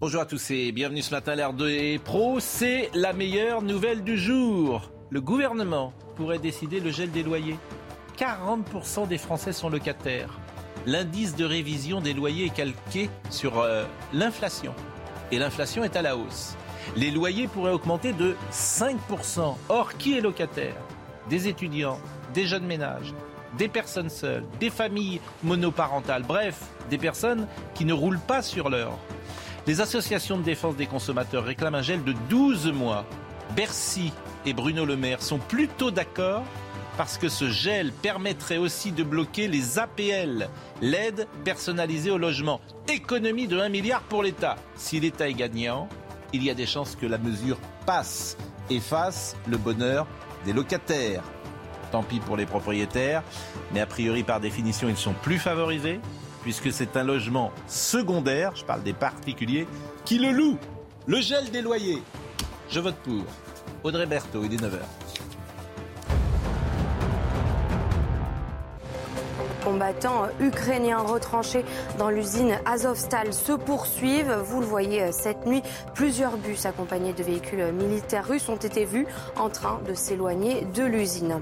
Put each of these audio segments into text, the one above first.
Bonjour à tous et bienvenue ce matin à l'ère des pros. C'est la meilleure nouvelle du jour. Le gouvernement pourrait décider le gel des loyers. 40% des Français sont locataires. L'indice de révision des loyers est calqué sur euh, l'inflation. Et l'inflation est à la hausse. Les loyers pourraient augmenter de 5%. Or, qui est locataire? Des étudiants, des jeunes ménages, des personnes seules, des familles monoparentales, bref, des personnes qui ne roulent pas sur l'or. Les associations de défense des consommateurs réclament un gel de 12 mois. Bercy et Bruno Le Maire sont plutôt d'accord parce que ce gel permettrait aussi de bloquer les APL, l'aide personnalisée au logement. Économie de 1 milliard pour l'État. Si l'État est gagnant, il y a des chances que la mesure passe et fasse le bonheur des locataires. Tant pis pour les propriétaires, mais a priori par définition ils sont plus favorisés puisque c'est un logement secondaire, je parle des particuliers, qui le louent. Le gel des loyers. Je vote pour. Audrey Berthaud, il est 9h. Combattants ukrainiens retranchés dans l'usine Azovstal se poursuivent. Vous le voyez cette nuit, plusieurs bus accompagnés de véhicules militaires russes ont été vus en train de s'éloigner de l'usine.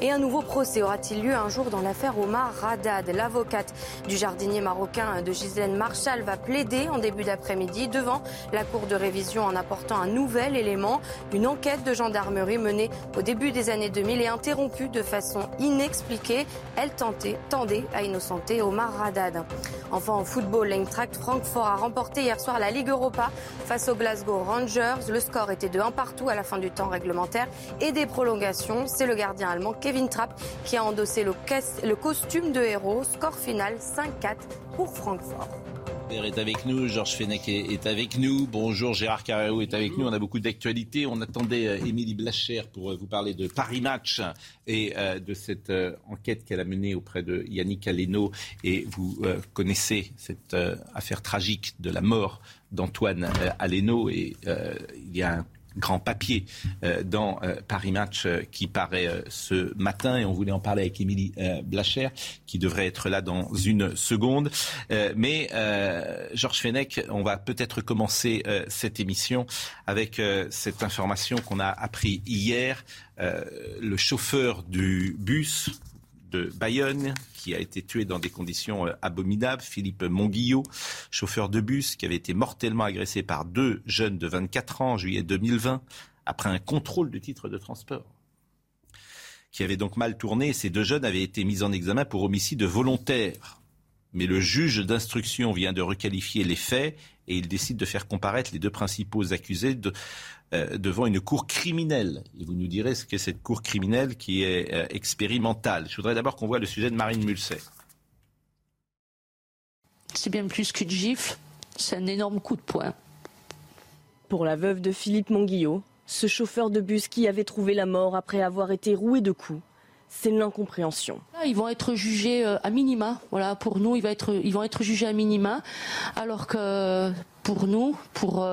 Et un nouveau procès aura-t-il lieu un jour dans l'affaire Omar Radad L'avocate du jardinier marocain de Ghislaine Marshall va plaider en début d'après-midi devant la cour de révision en apportant un nouvel élément. Une enquête de gendarmerie menée au début des années 2000 et interrompue de façon inexpliquée. Elle tentait à innocenter Omar Radad. Enfin, en football, l'Eintracht Francfort a remporté hier soir la Ligue Europa face aux Glasgow Rangers. Le score était de 1 partout à la fin du temps réglementaire et des prolongations. C'est le gardien allemand Kevin Trapp qui a endossé le, le costume de héros. Score final 5-4 pour Francfort est avec nous, Georges Fenech est, avec nous. Bonjour, Gérard Carrero est avec nous. On a beaucoup d'actualités. On attendait euh, Émilie Blacher pour euh, vous parler de Paris Match et euh, de cette enquête qu'elle a menée auprès de Yannick Aleno. Et vous connaissez cette affaire tragique de la mort d'Antoine Aleno. Et il y a un grand papier euh, dans euh, Paris Match euh, qui paraît ce matin et on voulait en parler avec Émilie Blacher qui devrait être là dans une seconde. mais Georges Fenech, on va peut-être commencer cette émission avec cette information qu'on a appris hier. le chauffeur du bus Bayonne, qui a été tué dans des conditions euh, abominables, Philippe Monguillot, chauffeur de bus, qui avait été mortellement agressé par deux jeunes de 24 ans en juillet 2020, après un contrôle du titre de transport qui avait donc mal tourné. Ces deux jeunes avaient été mis en examen pour homicide volontaire. Mais le juge d'instruction vient de requalifier les faits et il décide de faire comparaître les deux principaux accusés de, euh, devant une cour criminelle. Et vous nous direz ce qu'est cette cour criminelle qui est euh, expérimentale. Je voudrais d'abord qu'on voit le sujet de Marine Mulset. C'est bien plus qu'une gifle, c'est un énorme coup de poing. Pour la veuve de Philippe Monguillot, ce chauffeur de bus qui avait trouvé la mort après avoir été roué de coups, c'est l'incompréhension. Ils vont être jugés euh, à minima. Voilà, pour nous, ils vont être, ils vont être jugés à minima, alors que pour nous, pour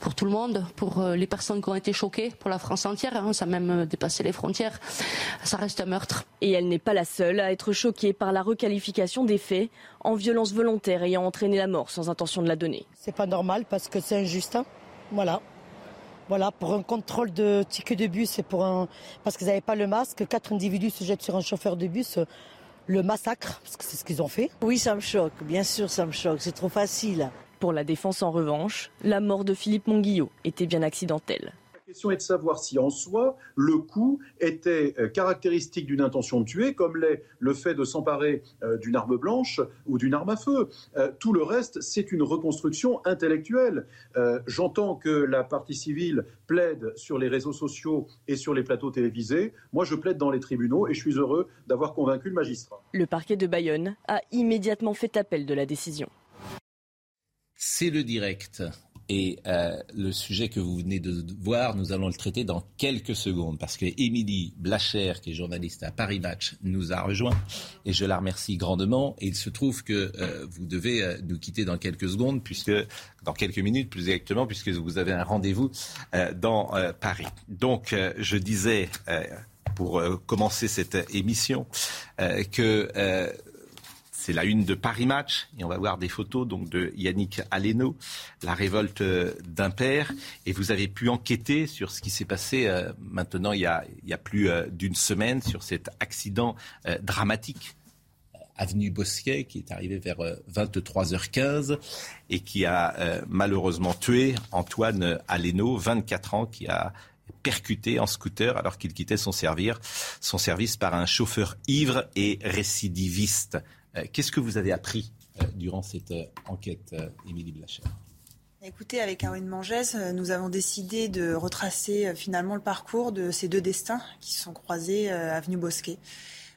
pour tout le monde, pour euh, les personnes qui ont été choquées, pour la France entière, hein, ça a même euh, dépassé les frontières, ça reste un meurtre. Et elle n'est pas la seule à être choquée par la requalification des faits en violence volontaire ayant entraîné la mort sans intention de la donner. C'est pas normal parce que c'est injuste. Hein. Voilà. Voilà, pour un contrôle de ticket de bus et pour un. Parce qu'ils n'avaient pas le masque, quatre individus se jettent sur un chauffeur de bus le massacre, parce que c'est ce qu'ils ont fait. Oui, ça me choque, bien sûr, ça me choque, c'est trop facile. Pour la défense, en revanche, la mort de Philippe Monguillot était bien accidentelle. La question est de savoir si en soi, le coup était euh, caractéristique d'une intention de tuer, comme l'est le fait de s'emparer euh, d'une arme blanche ou d'une arme à feu. Euh, tout le reste, c'est une reconstruction intellectuelle. J'entends que la partie civile plaide sur les réseaux sociaux et sur les plateaux télévisés. Moi, je plaide dans les tribunaux et je suis heureux d'avoir convaincu le magistrat. Le parquet de Bayonne a immédiatement fait appel de la décision. C'est le direct. Et euh, le sujet que vous venez de voir, nous allons le traiter dans quelques secondes parce que Émilie Blacher, qui est journaliste à Paris Match, nous a rejoint et je la remercie grandement. Et il se trouve que euh, vous devez euh, nous quitter dans quelques secondes, puisque dans quelques minutes plus exactement, puisque vous avez un rendez-vous dans Paris. Donc, je disais pour commencer cette émission que c'est la une de Paris Match et on va voir des photos donc de Yannick Aleno, la révolte d'un père. Et vous avez pu enquêter sur ce qui s'est passé euh, maintenant il y a, plus euh, d'une semaine sur cet accident euh, dramatique avenue Bosquet qui est arrivé vers 23h15 et qui a malheureusement tué Antoine Aleno, 24 ans, qui a percuté en scooter alors qu'il quittait son service par un chauffeur ivre et récidiviste. Euh, qu'est-ce que vous avez appris euh, durant cette euh, enquête, Émilie Blacher Écoutez, avec Caroline Mangès, nous avons décidé de retracer finalement le parcours de ces deux destins qui se sont croisés avenue Bosquet,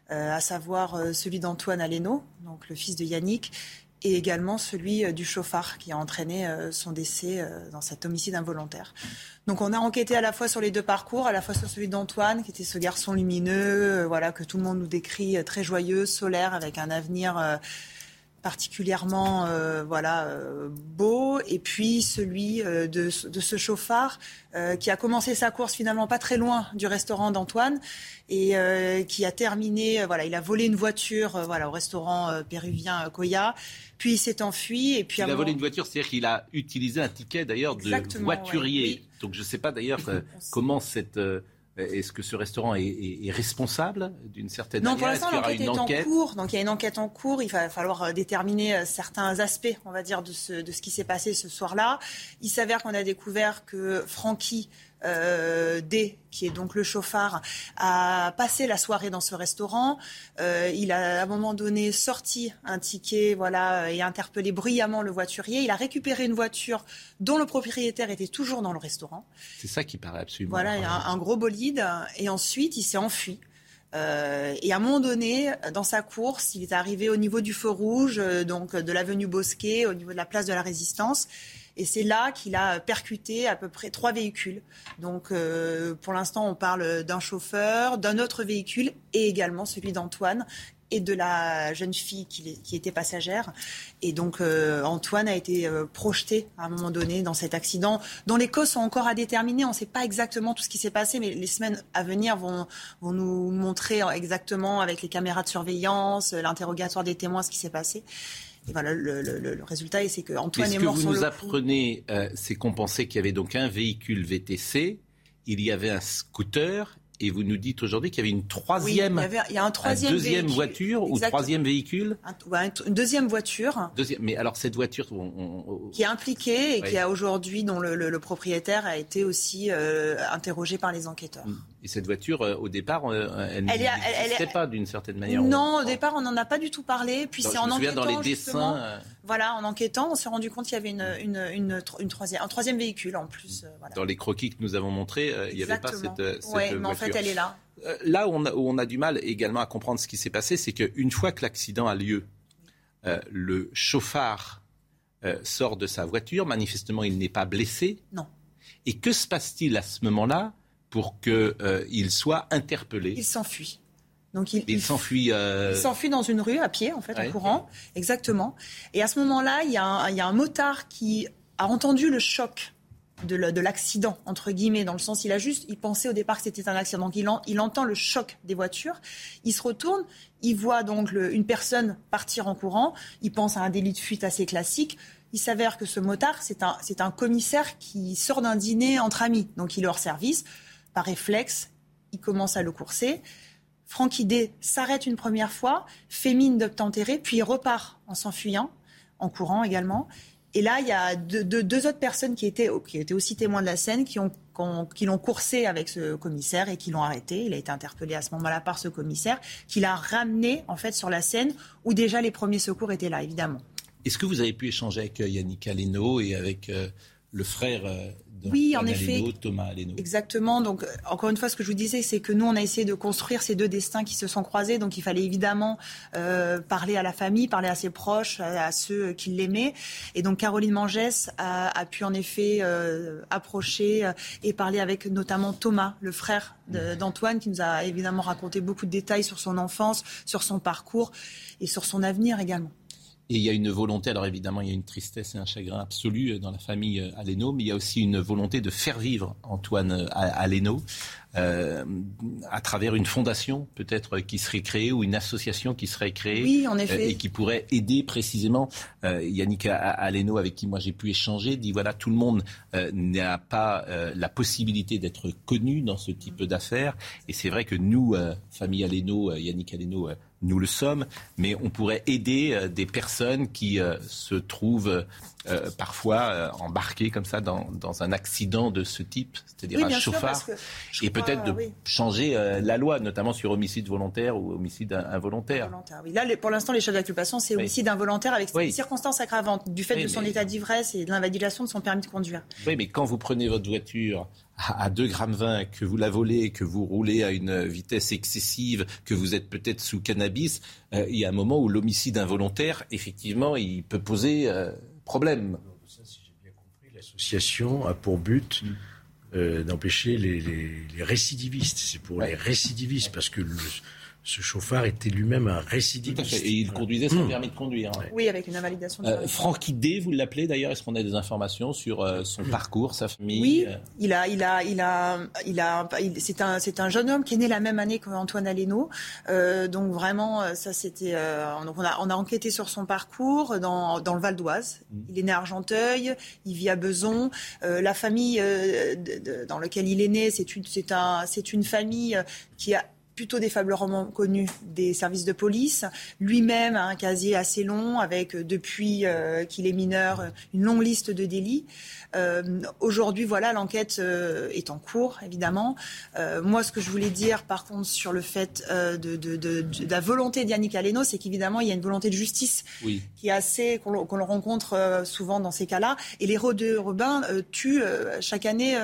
à savoir celui d'Antoine Aleno, donc le fils de Yannick, et également celui du chauffard qui a entraîné son décès dans cet homicide involontaire. Donc on a enquêté à la fois sur les deux parcours, à la fois sur celui d'Antoine, qui était ce garçon lumineux, voilà que tout le monde nous décrit très joyeux, solaire, avec un avenir particulièrement euh, voilà euh, beau. Et puis celui euh, de, de, ce chauffard qui a commencé sa course finalement pas très loin du restaurant d'Antoine et qui a terminé voilà il a volé une voiture voilà au restaurant péruvien Koya. Puis il s'est enfui et puis il a volé une voiture c'est-à-dire qu'il a utilisé un ticket d'ailleurs de voiturier. Donc je ne sais pas d'ailleurs comment cette est-ce que ce restaurant est, responsable d'une certaine manière Non, pour l'instant, l'enquête est en cours. Donc il y a une enquête en cours. Il va falloir euh, déterminer euh, certains aspects, on va dire, de ce, de ce qui s'est passé ce soir-là. Il s'avère qu'on a découvert que Francky euh, D, qui est donc le chauffard, a passé la soirée dans ce restaurant. Euh, il a à un moment donné sorti un ticket, voilà, et interpellé bruyamment le voiturier. Il a récupéré une voiture dont le propriétaire était toujours dans le restaurant. C'est ça qui paraît absolument. Voilà, un, un, gros bolide. Et ensuite, il s'est enfui. Euh, et à un moment donné, dans sa course, il est arrivé au niveau du feu rouge, euh, donc de l'avenue Bosquet, au niveau de la place de la Résistance. Et c'est là qu'il a percuté à peu près trois véhicules. Donc euh, pour l'instant, on parle d'un chauffeur, d'un autre véhicule et également celui d'Antoine et de la jeune fille qui, était passagère. Et donc euh, Antoine a été euh, projeté à un moment donné dans cet accident, dont les causes sont encore à déterminer. On ne sait pas exactement tout ce qui s'est passé, mais les semaines à venir vont, vont nous montrer exactement avec les caméras de surveillance, l'interrogatoire des témoins, ce qui s'est passé. Le, le, résultat, c'est que Antoine est, mort Ce que vous nous apprenez, euh, c'est qu'on pensait qu'il y avait donc un véhicule VTC, il y avait un scooter et vous nous dites aujourd'hui qu'il y avait une troisième, oui, il y, a un troisième deuxième voiture ou troisième véhicule Une deuxième voiture. Deuxième, mais alors cette voiture... Qui est impliquée et qui a aujourd'hui, dont le, propriétaire a été aussi euh, interrogé par les enquêteurs. Et cette voiture, euh, au départ, euh, elle n'existait pas d'une certaine manière. Non, au départ, on n'en a pas du tout parlé. Puis c'est en enquêtant, dans les dessins. Euh, voilà, en enquêtant, on s'est rendu compte qu'il y avait une, une, une, une, troisième, un troisième véhicule en plus. Voilà. Dans les croquis que nous avons montrés, il n'y avait pas cette, cette ouais, mais en fait, elle est là. Là où on, a, où on a du mal également à comprendre ce qui s'est passé, c'est qu'une fois que l'accident a lieu, le chauffard sort de sa voiture. Manifestement, il n'est pas blessé. Non. Et que se passe-t-il à ce moment-là? Pour qu'il euh, soit interpellé. Il s'enfuit. Donc il, s'enfuit. Euh, il s'enfuit dans une rue à pied, en fait, en courant. Exactement. Et à ce moment-là, il, y a un motard qui a entendu le choc de l'accident, entre guillemets, dans le sens, il a juste, il pensait au départ que c'était un accident. Donc il, il, entend le choc des voitures, il se retourne, il voit donc une personne partir en courant, il pense à un délit de fuite assez classique. Il s'avère que ce motard, c'est un, un commissaire qui sort d'un dîner entre amis, donc il est hors service par réflexe, il commence à le courser. Francky D s'arrête une première fois, fait mine d'obtempérer, puis il repart en s'enfuyant, en courant également. Et là, il y a deux, autres personnes qui étaient, qui étaient aussi témoins de la scène, qui ont qui l'ont coursé avec ce commissaire et qui l'ont arrêté. Il a été interpellé à ce moment-là par ce commissaire, qui l'a ramené en fait sur la scène où déjà les premiers secours étaient là, évidemment. Est-ce que vous avez pu échanger avec euh, Yannick Aleno et avec euh, le frère euh, oui, en effet. Thomas Aleno. Exactement. Donc, encore une fois, ce que je vous disais, c'est que nous, on a essayé de construire ces deux destins qui se sont croisés. Donc, il fallait évidemment euh, parler à la famille, parler à ses proches, à, ceux qui l'aimaient. Et donc, Caroline Mangès a, pu en effet euh, approcher euh, et parler avec notamment Thomas, le frère d'Antoine, qui nous a évidemment raconté beaucoup de détails sur son enfance, sur son parcours et sur son avenir également. Et il y a une volonté, alors évidemment, il y a une tristesse et un chagrin absolu dans la famille euh, Aleno, mais il y a aussi une volonté de faire vivre Antoine euh, Aleno euh, à travers une fondation peut-être qui serait créée ou une association qui serait créée oui, en effet. et qui pourrait aider précisément. Yannick Aleno, avec qui moi j'ai pu échanger, dit voilà, tout le monde n'a pas la possibilité d'être connu dans ce type d'affaires. Et c'est vrai que nous, famille Aleno, Yannick Aleno, nous le sommes, mais on pourrait aider euh, des personnes qui euh, se trouvent euh, parfois embarquées comme ça dans, un accident de ce type, c'est-à-dire un chauffard, et peut-être de changer la loi, notamment sur homicide volontaire ou homicide involontaire. Là, pour l'instant, les chefs d'accusation, c'est homicide involontaire avec des circonstances aggravantes du fait de son état d'ivresse et de l'invalidation de son permis de conduire. Oui, mais quand vous prenez votre voiture à 2 grammes 20, que vous la volez, que vous roulez à une vitesse excessive, que vous êtes peut-être sous cannabis, euh, il y a un moment où l'homicide involontaire, effectivement, il peut poser euh, problème. l'association a pour but mm. euh, d'empêcher les, récidivistes. C'est pour les récidivistes, parce que le, ce chauffard était lui-même un récidiviste. Et il conduisait sans mmh. permis de conduire. Hein. Oui, avec une invalidation. De euh, Francky D, vous l'appelez d'ailleurs. Est-ce qu'on a des informations sur euh, son parcours, sa famille Oui, euh il a, il a, il a, il a. c'est un, c'est un jeune homme qui est né la même année qu'Antoine Aleno. Euh, donc vraiment, ça c'était. on a, on a enquêté sur son parcours dans, dans le Val d'Oise. Mmh. Il est né à Argenteuil. Il vit à Beson. la famille de, dans laquelle il est né, c'est une, c'est un, c'est une famille qui a plutôt défavorablement connu des services de police. Lui-même a un casier assez long avec, euh, depuis euh, qu'il est mineur, une longue liste de délits. Euh, aujourd'hui, voilà, l'enquête euh, est en cours, évidemment. Euh, moi, ce que je voulais dire, par contre, sur le fait de, de, de, de, la volonté d'Yannick Aleno, c'est qu'évidemment, il y a une volonté de justice qui est assez qu'on le rencontre souvent dans ces cas-là. Et les rôdeurs urbains tuent chaque année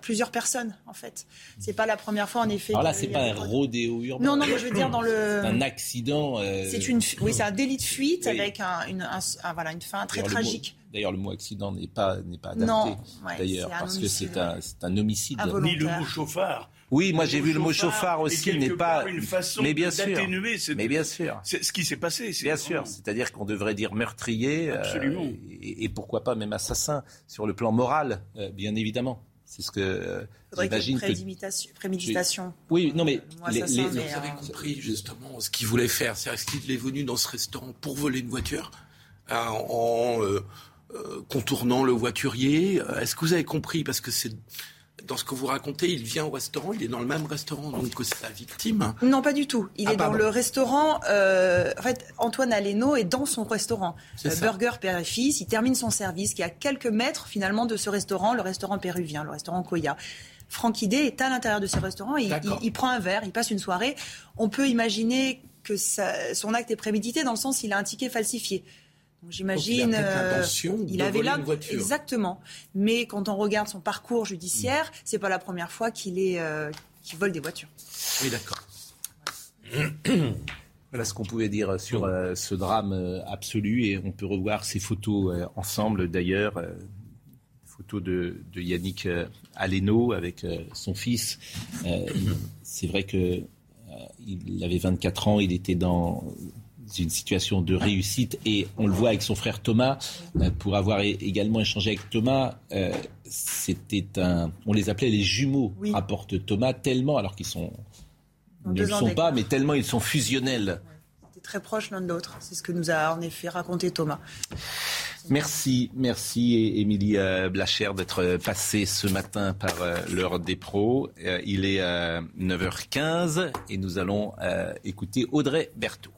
plusieurs personnes, en fait. C'est pas la première fois, en effet. Alors là, c'est pas un rodéo urbain. Non, non, mais je veux dire dans le. Un accident. C'est une, oui, c'est un délit de fuite avec un, une, voilà, une fin très tragique. D'ailleurs, le mot accident n'est pas, n'est pas adapté, d'ailleurs, parce que c'est un, c'est un homicide. Ni le mot chauffard. Oui, moi j'ai vu le mot chauffard aussi, n'est pas. Une façon mais bien sûr. Mais bien sûr. C'est ce qui s'est passé. Bien sûr. C'est-à-dire qu'on devrait dire meurtrier. Euh, Absolument. et, pourquoi pas même assassin sur le plan moral, euh, bien évidemment. C'est ce que. Euh, j'imagine que... préméditation. Oui, non mais. les, les... Vous avez compris justement ce qu'il voulait faire. C'est-à-dire qu'il est venu dans ce restaurant pour voler une voiture en euh, contournant le voiturier? Euh, est-ce que vous avez compris? Parce que c'est dans ce que vous racontez, il vient au restaurant, il est dans le même restaurant donc que sa victime Non, pas du tout. Il ah, est dans le restaurant. Euh, en fait, Antoine Aleno est dans son restaurant. Burger Père et Fils. Il termine son service qui est à quelques mètres finalement de ce restaurant, le restaurant péruvien, le restaurant Koya. Franck Idé est à l'intérieur de ce restaurant. Il, il, prend un verre, il passe une soirée. On peut imaginer que son acte est prémédité dans le sens il a un ticket falsifié. J'imagine, euh, il avait là exactement. Mais quand on regarde son parcours judiciaire, ce c'est pas la première fois qu'il est euh, vole des voitures. Oui, d'accord. Voilà ce qu'on pouvait dire sur euh, ce drame absolu et on peut revoir ces photos ensemble d'ailleurs. photos de, de, Yannick Aleno avec son fils. C'est vrai que il avait 24 ans, il était dans une situation de réussite et on le voit avec son frère Thomas. Euh, pour avoir également échangé avec Thomas, euh, c'était un, on les appelait les jumeaux, rapporte Thomas, tellement alors qu'ils sont ne le sont pas, mais tellement ils sont fusionnels. C'était très proche l'un de l'autre. C'est ce que nous a en effet raconté Thomas. Merci, merci Émilie euh, Blacher d'être passée ce matin par l'heure des pros. Il est 9h15 et nous allons écouter Audrey Berthaud.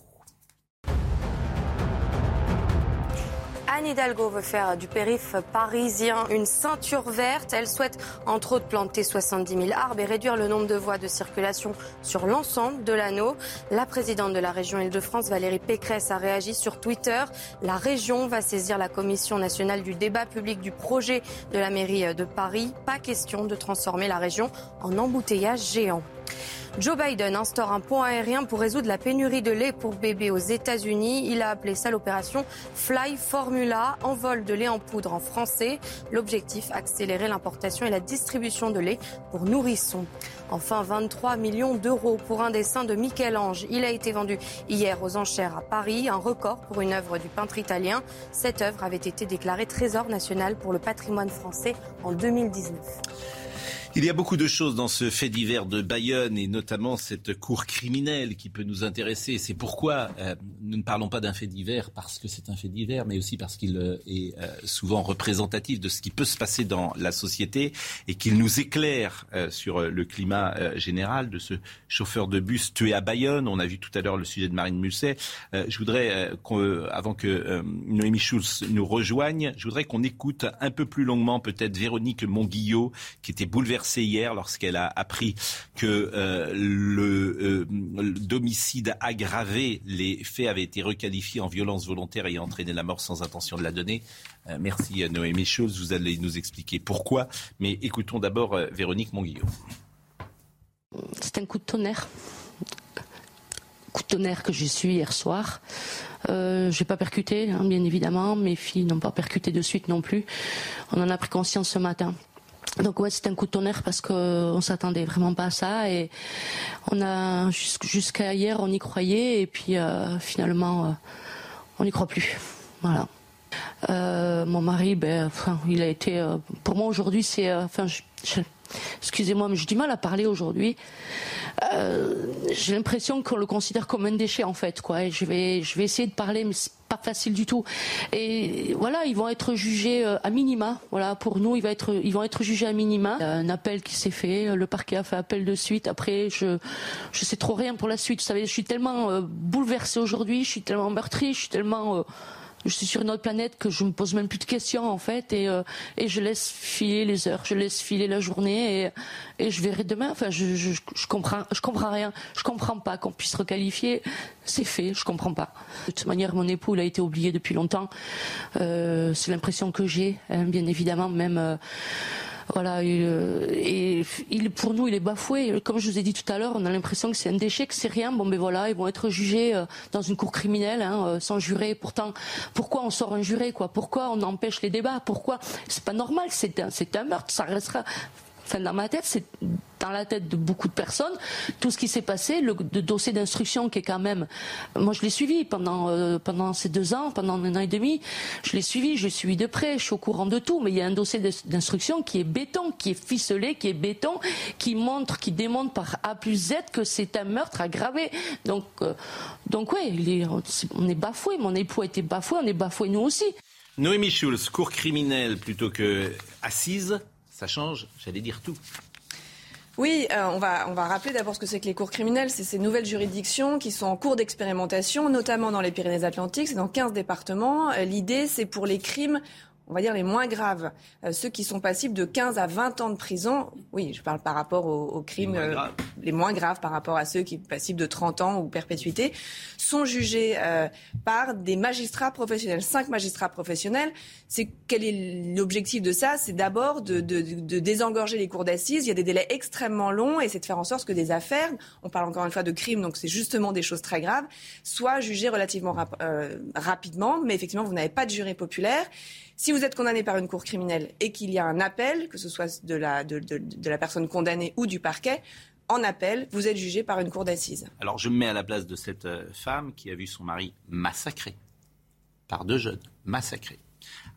Anne Hidalgo veut faire du périph' parisien une ceinture verte. Elle souhaite entre autres planter 70 000 arbres et réduire le nombre de voies de circulation sur l'ensemble de l'anneau. La présidente de la région Île-de-France, Valérie Pécresse, a réagi sur Twitter. La région va saisir la commission nationale du débat public du projet de la mairie de Paris. Pas question de transformer la région en embouteillage géant. Joe Biden instaure un pont aérien pour résoudre la pénurie de lait pour bébés aux États-Unis. Il a appelé ça l'opération Fly Formula, envol de lait en poudre en français. L'objectif, accélérer l'importation et la distribution de lait pour nourrissons. Enfin, 23 millions d'euros pour un dessin de Michel-Ange. Il a été vendu hier aux enchères à Paris, un record pour une œuvre du peintre italien. Cette œuvre avait été déclarée trésor national pour le patrimoine français en 2019. Il y a beaucoup de choses dans ce fait divers de Bayonne et notamment cette cour criminelle qui peut nous intéresser. C'est pourquoi euh, nous ne parlons pas d'un fait divers parce que c'est un fait divers, mais aussi parce qu'il euh, est euh, souvent représentatif de ce qui peut se passer dans la société et qu'il nous éclaire sur le climat général de ce chauffeur de bus tué à Bayonne. On a vu tout à l'heure le sujet de Marine Musset. je voudrais, avant que Noémie Schulz nous rejoigne, je voudrais qu'on écoute un peu plus longuement peut-être Véronique Monguillot qui était bouleversée hier lorsqu'elle a appris que euh, le, euh, aggravé, les faits avaient été requalifiés en violence volontaire ayant entraîné la mort sans intention de la donner. Euh, merci Noémie Chose, vous allez nous expliquer pourquoi. Mais écoutons d'abord Véronique Monguillot. C'est un coup de tonnerre. Coup de tonnerre que j'ai su hier soir. Euh, j'ai pas percuté, hein, bien évidemment. Mes filles n'ont pas percuté de suite non plus. On en a pris conscience ce matin. Donc ouais, c'était un coup de tonnerre parce qu'on s'attendait vraiment pas à ça et on a jusqu'à hier on y croyait et puis euh, finalement euh, on n'y croit plus. Voilà. Euh, mon mari, ben, il a été pour moi aujourd'hui c'est excusez-moi, mais j'ai du mal à parler aujourd'hui. j'ai l'impression qu'on le considère comme un déchet en fait, quoi. Et je vais, je vais essayer de parler, mais pas facile du tout. Et voilà, ils vont être jugés euh, à minima. Voilà, pour nous, ils vont être, jugés à minima. Un appel qui s'est fait, le parquet a fait appel de suite. Après, je, je sais trop rien pour la suite. Vous savez, je suis tellement euh, bouleversée aujourd'hui, je suis tellement meurtrie, je suis tellement euh, je suis sur une autre planète que je me pose même plus de questions en fait et, euh, et je laisse filer les heures, je laisse filer la journée et, et je verrai demain. Enfin, je, je, je, comprends, je comprends rien, je comprends pas qu'on puisse requalifier. C'est fait, je comprends pas. De toute manière, mon époux il a été oublié depuis longtemps. Euh, c'est l'impression que j'ai, hein, bien évidemment, même. Euh, voilà, euh, et il, pour nous, il est bafoué. Comme je vous ai dit tout à l'heure, on a l'impression que c'est un déchet, que c'est rien. Bon, mais voilà, ils vont être jugés euh, dans une cour criminelle, hein, euh, sans juré. Pourtant, pourquoi on sort un juré, quoi? Pourquoi on empêche les débats? Pourquoi? C'est pas normal. C'est un, c'est un meurtre. Ça restera enfin dans ma tête, c'est dans la tête de beaucoup de personnes, tout ce qui s'est passé, le, dossier d'instruction qui est quand même, moi je l'ai suivi pendant euh, pendant ces deux ans, pendant un an et demi, je l'ai suivi, je l'ai suivi de près, je suis au courant de tout, mais il y a un dossier d'instruction qui est béton, qui est ficelé, qui est béton, qui montre, qui démontre par A plus Z que c'est un meurtre aggravé. Donc euh, donc ouais, on est bafoué, mon époux a été bafoué, on est bafoué nous aussi. Noémie Schulz, cour criminelle plutôt que assise ça change, j'allais dire tout. Oui, euh, on, va, on va rappeler d'abord ce que c'est que les cours criminels. C'est ces nouvelles juridictions qui sont en cours d'expérimentation, notamment dans les Pyrénées-Atlantiques. C'est dans 15 départements. Euh, l'idée, c'est pour les crimes on va dire les moins graves, euh, ceux qui sont passibles de 15 à 20 ans de prison. Oui, je parle par rapport aux, crimes les moins, graves par rapport à ceux qui sont passibles de 30 ans ou perpétuité, sont jugés euh, par des magistrats professionnels, cinq magistrats professionnels. C'est quel est l'objectif de ça? C'est d'abord de, de, de, désengorger les cours d'assises. Il y a des délais extrêmement longs et c'est de faire en sorte que des affaires, on parle encore une fois de crimes, donc c'est justement des choses très graves, soient jugées relativement euh, rapidement. Mais effectivement, vous n'avez pas de jury populaire. Si vous êtes condamné par une cour criminelle et qu'il y a un appel, que ce soit de la, personne condamnée ou du parquet, en appel, vous êtes jugé par une cour d'assises. Alors je me mets à la place de cette euh, femme qui a vu son mari massacré par deux jeunes, massacré,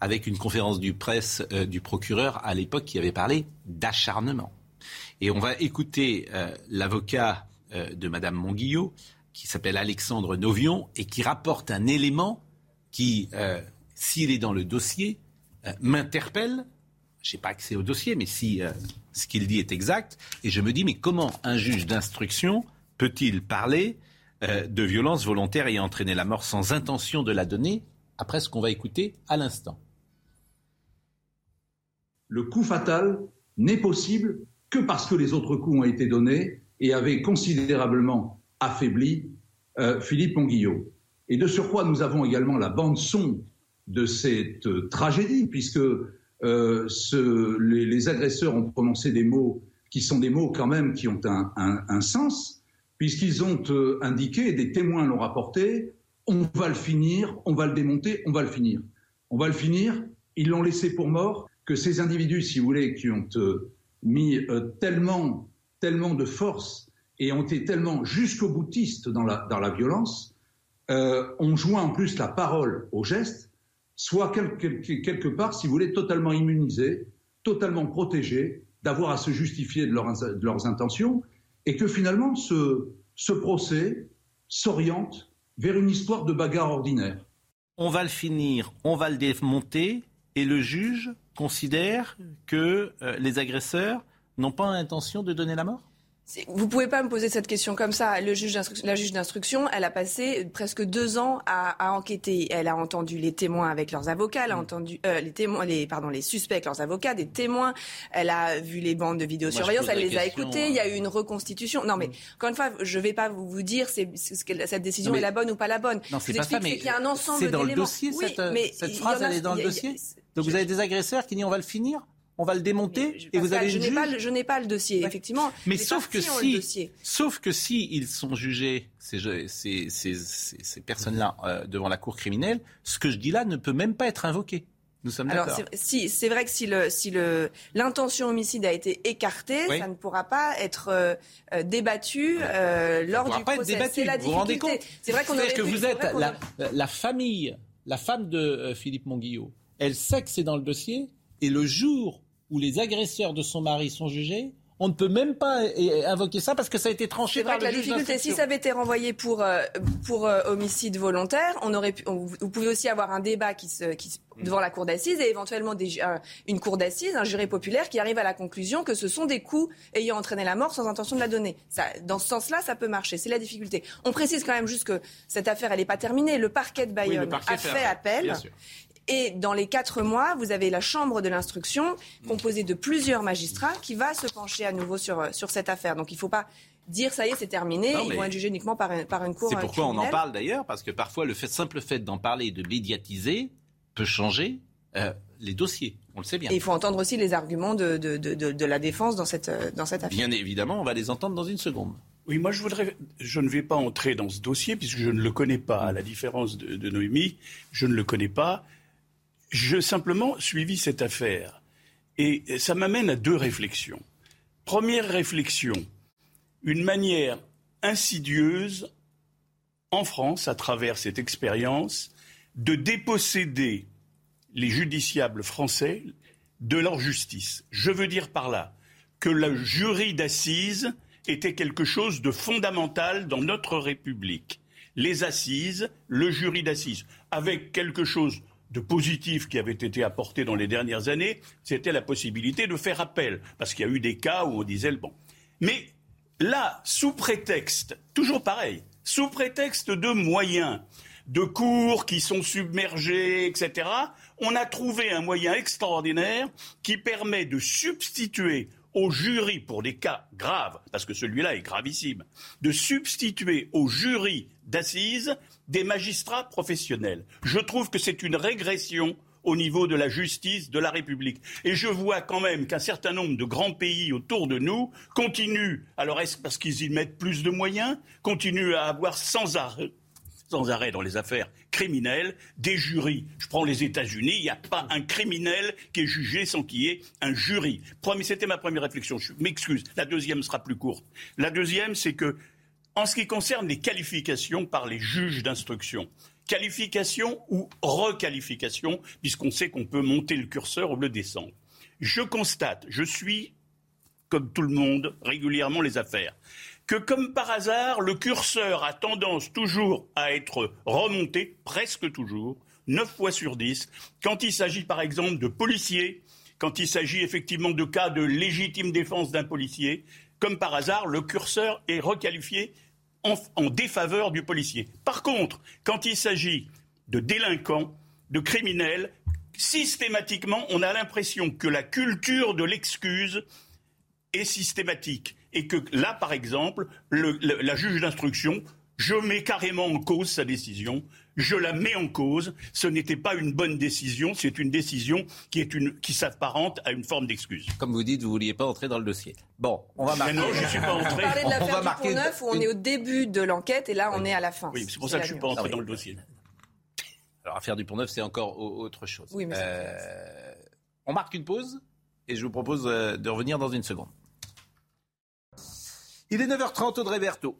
avec une conférence du presse euh, du procureur à l'époque qui avait parlé d'acharnement. Et on va écouter euh, l'avocat de Madame Monguillot, qui s'appelle Alexandre Novion, et qui rapporte un élément qui s'il est dans le dossier, euh, m'interpelle. Je n'ai pas accès au dossier, mais si euh, ce qu'il dit est exact, et je me dis, mais comment un juge d'instruction peut-il parler euh, de violence volontaire ayant entraîné la mort sans intention de la donner après ce qu'on va écouter à l'instant? Le coup fatal n'est possible que parce que les autres coups ont été donnés et avaient considérablement affaibli Philippe Monguillot. Et de surcroît, nous avons également la bande son de cette euh, tragédie, puisque euh, les, agresseurs ont prononcé des mots qui sont des mots quand même qui ont un, un, sens, puisqu'ils ont euh, indiqué, des témoins l'ont rapporté, on va le finir, on va le démonter, on va le finir. On va le finir, ils l'ont laissé pour mort, que ces individus, si vous voulez, qui ont mis tellement, tellement de force et ont été tellement jusqu'au boutiste dans la, dans la violence, ont joint en plus la parole au geste, soit quelque, part, si vous voulez, totalement immunisés, totalement protégés d'avoir à se justifier de, leur, de, leurs intentions, et que finalement ce, ce procès s'oriente vers une histoire de bagarre ordinaire. On va le finir, on va le démonter, et le juge considère que euh, les agresseurs n'ont pas l'intention de donner la mort? Vous pouvez pas me poser cette question comme ça. Le juge la juge d'instruction, elle a passé presque deux ans à, à, enquêter. Elle a entendu les témoins avec leurs avocats, elle a mm. entendu euh, les témoins, les pardon, les suspects avec leurs avocats, des témoins. Elle a vu les bandes de vidéosurveillance, elle les a écoutés. Il y a eu une reconstitution. Non, mais mm. encore une fois, je vais pas vous, dire que cette décision est la bonne ou pas la bonne. Non, c'est pas ça, mais qu'il y a un ensemble C'est dans le dossier cette, mais cette phrase, elle est dans le dossier. Donc vous avez des agresseurs qui disent on va le finir on va le démonter et vous avez je n'ai pas, le, je n'ai pas le dossier, effectivement. Mais sauf que si, sauf que si ils sont jugés ces, ces, ces, ces personnes-là euh, devant la cour criminelle, ce que je dis là ne peut même pas être invoqué. Nous sommes Alors, si, c'est vrai que si, le, si le, l'intention homicide a été écartée, ça ne pourra pas être euh, euh débattu euh, lors du procès. C'est la vous vous rendez compte C'est vrai qu'on que vous êtes la, la, famille, la femme de Philippe Monguillot. Elle sait que c'est dans le dossier et le jour où les agresseurs de son mari sont jugés, on ne peut même pas invoquer ça parce que ça a été tranché par vrai le la difficulté, si ça avait été renvoyé pour, euh, pour euh, homicide volontaire, on aurait pu, vous pouvez aussi avoir un débat qui se, qui, mm. devant la cour d'assises et éventuellement des, une cour d'assises, un jury populaire qui arrive à la conclusion que ce sont des coups ayant entraîné la mort sans intention de la donner. Ça, dans ce sens-là, ça peut marcher. C'est la difficulté. On précise quand même juste que cette affaire, elle n'est pas terminée. Le parquet de Bayonne a fait, appel. Et dans les quatre mois, vous avez la Chambre de l'instruction, composée de plusieurs magistrats, qui va se pencher à nouveau sur, sur cette affaire. Donc il ne faut pas dire ça y est, c'est terminé, ils vont être jugés uniquement par, par une cour. C'est pourquoi on en parle d'ailleurs, parce que parfois le fait, simple fait d'en parler et de médiatiser peut changer euh, les dossiers. On le sait bien. Et il faut entendre aussi les arguments de, de, de, de la défense dans cette, dans cette affaire. Bien évidemment, on va les entendre dans une seconde. Oui, moi je voudrais, je ne vais pas entrer dans ce dossier puisque je ne le connais pas. À la différence de, de Noémie, je ne le connais pas. J'ai simplement suivi cette affaire. Et ça m'amène à deux réflexions. Première réflexion, une manière insidieuse en France, à travers cette expérience, de déposséder les justiciables français de leur justice. Je veux dire par là que le jury d'assises était quelque chose de fondamental dans notre République. Les assises, le jury d'assises, avec quelque chose de positif qui avait été apporté dans les dernières années, c'était la possibilité de faire appel, parce qu'il y a eu des cas où on disait le bon. Mais là, sous prétexte, toujours pareil, sous prétexte de moyens, de cours qui sont submergés, etc., on a trouvé un moyen extraordinaire qui permet de substituer au jury pour des cas graves, parce que celui-là est gravissime, de substituer au jury d'assises des magistrats professionnels. Je trouve que c'est une régression au niveau de la justice de la République. Et je vois quand même qu'un certain nombre de grands pays autour de nous continuent, alors est-ce parce qu'ils y mettent plus de moyens, continuent à avoir sans arrêt, sans arrêt dans les affaires criminelles des jurys. Je prends les États-Unis, il n'y a pas un criminel qui est jugé sans qu'il y ait un jury. C'était ma première réflexion. Je m'excuse. La deuxième sera plus courte. La deuxième, c'est que en ce qui concerne les qualifications par les juges d'instruction, qualification ou requalification, puisqu'on sait qu'on peut monter le curseur ou le descendre. Je constate, je suis, comme tout le monde, régulièrement les affaires, que comme par hasard, le curseur a tendance toujours à être remonté, presque toujours, neuf fois sur dix, quand il s'agit par exemple de policiers, quand il s'agit effectivement de cas de légitime défense d'un policier, comme par hasard, le curseur est requalifié en, défaveur du policier. Par contre, quand il s'agit de délinquants, de criminels. Systématiquement, on a l'impression que la culture de l'excuse est systématique. Et que là, par exemple, la juge d'instruction, je mets carrément en cause sa décision je la mets en cause. Ce n'était pas une bonne décision, c'est une décision qui, est une, qui s'apparente à une forme d'excuse. Comme vous dites, vous ne vouliez pas entrer dans le dossier. Bon, on va marquer. non, je suis pas entré. On parlait de l'affaire du Pont Neuf où on est au début de l'enquête et là on est à la fin. Oui, c'est pour ça que je ne suis pas entré dans le dossier. Alors, affaire du Pont Neuf, c'est encore autre chose. Oui, mais euh, on marque une pause et je vous propose euh, de revenir dans une seconde. Il est 9h30, Audrey Berthaud.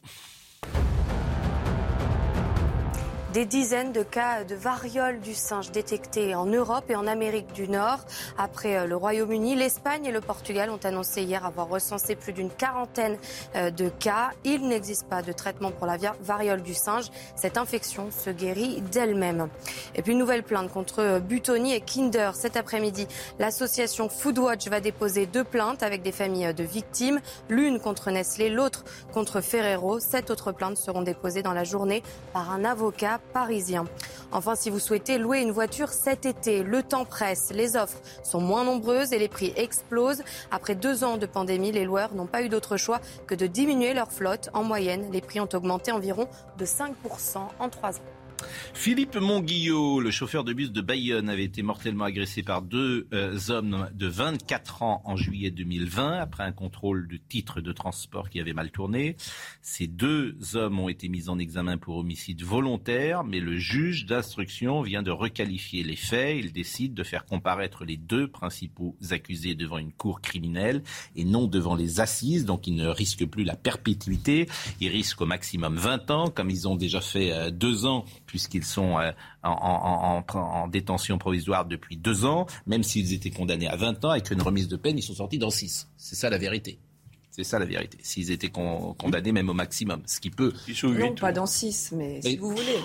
Des dizaines de cas de variole du singe détectés en Europe et en Amérique du Nord. Après euh, le Royaume-Uni, l'Espagne et le Portugal ont annoncé hier avoir recensé plus d'une quarantaine euh, de cas. Il n'existe pas de traitement pour la variole du singe. Cette infection se guérit d'elle-même. Et puis une nouvelle plainte contre Butoni et Kinder. Cet après-midi, l'association Foodwatch va déposer deux plaintes avec des familles de victimes. L'une contre Nestlé, l'autre contre Ferrero. Sept autres plaintes seront déposées dans la journée par un avocat parisien. Enfin, si vous souhaitez louer une voiture cet été, le temps presse, les offres sont moins nombreuses et les prix explosent. Après deux ans de pandémie, les loueurs n'ont pas eu d'autre choix que de diminuer leur flotte. En moyenne, les prix ont augmenté environ de 5% en trois ans. Philippe Monguillot, le chauffeur de bus de Bayonne, avait été mortellement agressé par deux euh, hommes de 24 ans en juillet 2020 après un contrôle de titre de transport qui avait mal tourné. Ces deux hommes ont été mis en examen pour homicide volontaire, mais le juge d'instruction vient de requalifier les faits. Il décide de faire comparaître les deux principaux accusés devant une cour criminelle et non devant les assises, donc ils ne risquent plus la perpétuité. Ils risquent au maximum 20 ans, comme ils ont déjà fait euh, deux ans puisqu'ils sont euh, en, détention provisoire depuis deux ans, même s'ils étaient condamnés à 20 ans, avec une remise de peine, ils sont sortis dans 6. C'est ça la vérité. C'est ça la vérité. S'ils étaient condamnés même au maximum, ce qui peut... Non, pas dans 6, mais si vous voulez.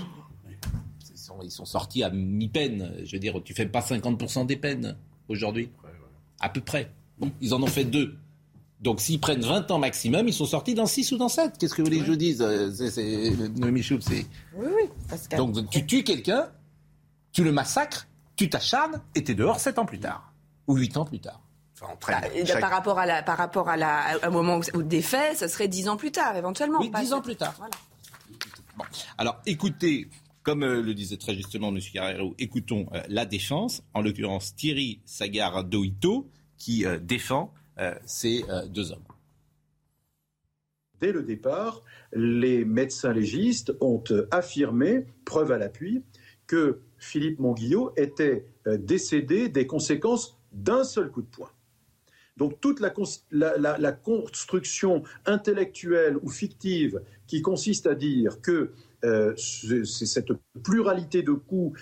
Ils sont, sortis à mi-peine. Je veux dire, tu fais pas 50% des peines aujourd'hui À peu près. Bon, ils en ont fait deux. Donc s'ils prennent 20 ans maximum, ils sont sortis dans 6 ou dans 7. Qu'est-ce que vous voulez que je dise euh, C'est Noémie Schultz, c'est... Oui, oui. Donc tu tues quelqu'un, tu le massacres, tu t'acharnes et t'es dehors 7 ans plus tard. Ou 8 ans plus tard. Enfin, bah, Par rapport, à la, par rapport à la, un moment où, des faits, ce serait 10 ans plus tard, éventuellement. Oui, 10 ans plus tard. Voilà. Bon. Alors écoutez, comme euh, le disait très justement M. Carrero, écoutons euh, la défense, en l'occurrence Thierry Sagardoito, qui défend euh, ces euh, deux hommes. Dès le départ, les médecins légistes ont euh, affirmé, preuve à l'appui, que Philippe Monguillot était décédé des conséquences d'un seul coup de poing. Donc toute la, construction intellectuelle ou fictive qui consiste à dire que c'est cette pluralité de coups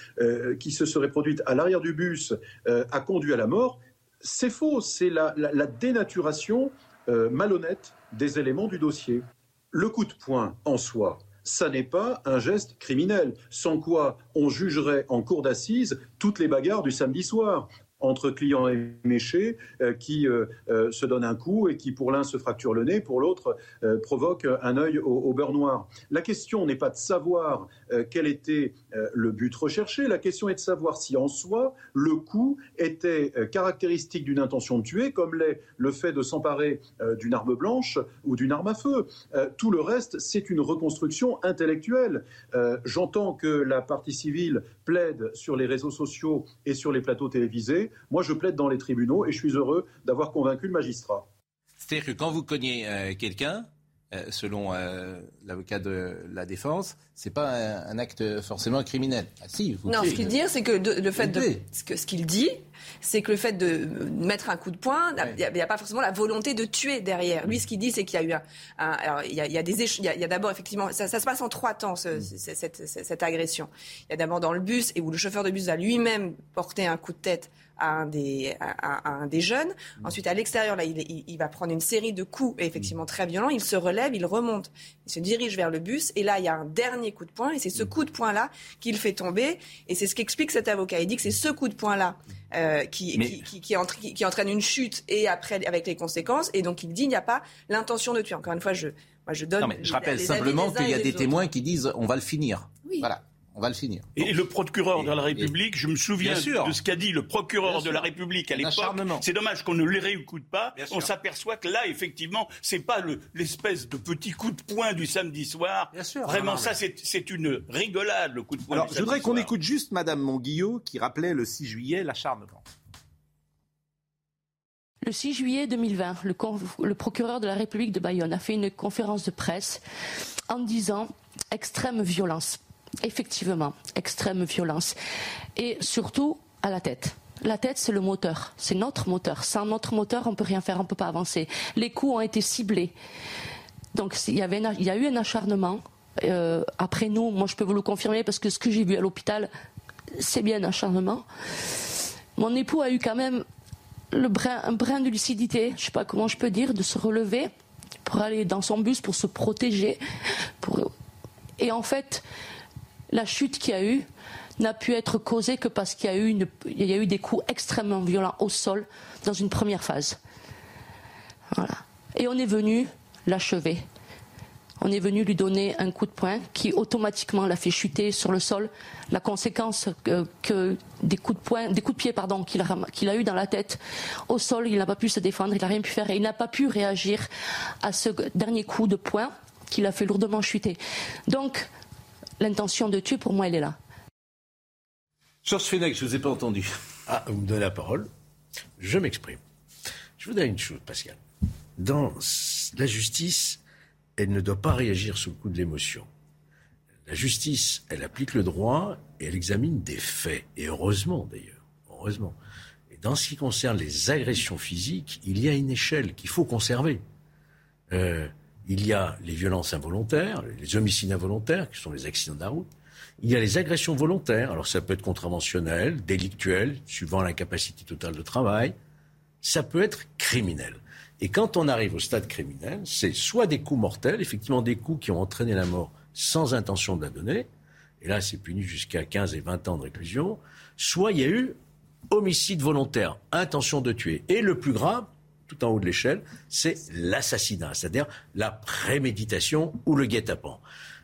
qui se serait produite à l'arrière du bus a conduit à la mort, c'est faux, c'est la, dénaturation euh, malhonnête des éléments du dossier. Le coup de poing en soi, ça n'est pas un geste criminel, sans quoi on jugerait en cour d'assises toutes les bagarres du samedi soir entre clients éméchés euh, qui euh, euh, se donnent un coup et qui pour l'un se fracture le nez, pour l'autre provoque un œil au, beurre noir. La question n'est pas de savoir quel était le but recherché, la question est de savoir si en soi le coup était caractéristique d'une intention de tuer, comme l'est le fait de s'emparer d'une arme blanche ou d'une arme à feu. tout le reste, c'est une reconstruction intellectuelle. J'entends que la partie civile plaide sur les réseaux sociaux et sur les plateaux télévisés. Moi, je plaide dans les tribunaux et je suis heureux d'avoir convaincu le magistrat. C'est-à-dire que quand vous cognez euh, quelqu'un, euh, selon euh, l'avocat de la défense, c'est pas un, acte forcément criminel. Ah, si, vous non, ce qu'il dit, c'est que le fait de ce qu'il dit, c'est que le fait de mettre un coup de poing, il n'y a, pas forcément la volonté de tuer derrière. Lui, ce qu'il dit, c'est qu'il y a eu un, alors il y a, des il y a, d'abord effectivement, ça, se passe en trois temps mm. cette, cette, agression. Il y a d'abord dans le bus et où le chauffeur de bus a lui-même porté un coup de tête à un des, à, un des jeunes. Mm. Ensuite, à l'extérieur, là, il, il, va prendre une série de coups, effectivement très violents. Il se relève, il remonte, il se dirige vers le bus. Et là, il y a un dernier coup de poing. Et c'est ce mm. coup de poing-là qu'il fait tomber. Et c'est ce qu'explique cet avocat. Il dit que c'est ce coup de poing-là euh, qui, qui, qui, entraîne une chute et après avec les conséquences. Et donc, il dit il n'y a pas l'intention de tuer. Encore une fois, je, moi, je donne. Non, mais je rappelle simplement qu'il y a des témoins qui disent on va le finir. Voilà. On va le finir. Et le procureur de la République, je me souviens Bien sûr. de ce qu'a dit le procureur Bien de la République à l'époque. C'est dommage qu'on ne le réécoute pas. Bien. On s'aperçoit que là, effectivement, c'est pas le- l'espèce de petit coup de poing du samedi soir. sûr. Vraiment, Non, non, ça, c'est c'est une rigolade, le coup de poing Alors, du je voudrais qu'on écoute juste Madame Monguillot qui rappelait le 6 juillet l'acharnement. Le 6 juillet 2020, le, con- le procureur de la République de Bayonne a fait une conférence de presse en disant extrême violence. Effectivement, extrême violence. Et surtout à la tête. La tête, c'est le moteur. C'est notre moteur. Sans notre moteur, on peut rien faire, on peut pas avancer. Les coups ont été ciblés. Donc il y, avait il y a eu un acharnement. Euh, après nous, moi je peux vous le confirmer parce que ce que j'ai vu à l'hôpital, c'est bien un acharnement. Mon époux a eu quand même le un brin de lucidité, je sais pas comment je peux dire, de se relever pour aller dans son bus, pour se protéger. Pour... Et en fait, la chute qu'il y a eu n'a pu être causée que parce qu'il y a eu, des coups extrêmement violents au sol dans une première phase. Et on est venu l'achever. On est venu lui donner un coup de poing qui automatiquement l'a fait chuter sur le sol. La conséquence que, que des coups de pied pardon qu'il a, qu'il eu dans la tête au sol, il n'a pas pu se défendre, il n'a rien pu faire et il n'a pas pu réagir à ce dernier coup de poing qui l'a fait lourdement chuter. Donc l'intention de tuer pour moi elle est là. Georges Fenech, je ne vous ai pas entendu. Ah, vous me donnez la parole. Je m'exprime. Je vous dis une chose, Pascal. Dans la justice, elle ne doit pas réagir sous le coup de l'émotion. La justice, elle applique le droit et elle examine des faits. Et heureusement, d'ailleurs. Heureusement. Et dans ce qui concerne les agressions physiques, il y a une échelle qu'il faut conserver. Euh, il y a les violences involontaires, les homicides involontaires, qui sont les accidents de la route. Il y a les agressions volontaires. Alors ça peut être contraventionnel, délictuel, suivant l'incapacité totale de travail. Ça peut être criminel. Et quand on arrive au stade criminel, c'est soit des coups mortels, effectivement des coups qui ont entraîné la mort sans intention de la donner, et là c'est puni jusqu'à 15 et 20 ans de réclusion, soit il y a eu homicide volontaire, intention de tuer. Et le plus grave, tout en haut de l'échelle, c'est l'assassinat, c'est-à-dire la préméditation ou le guet-apens.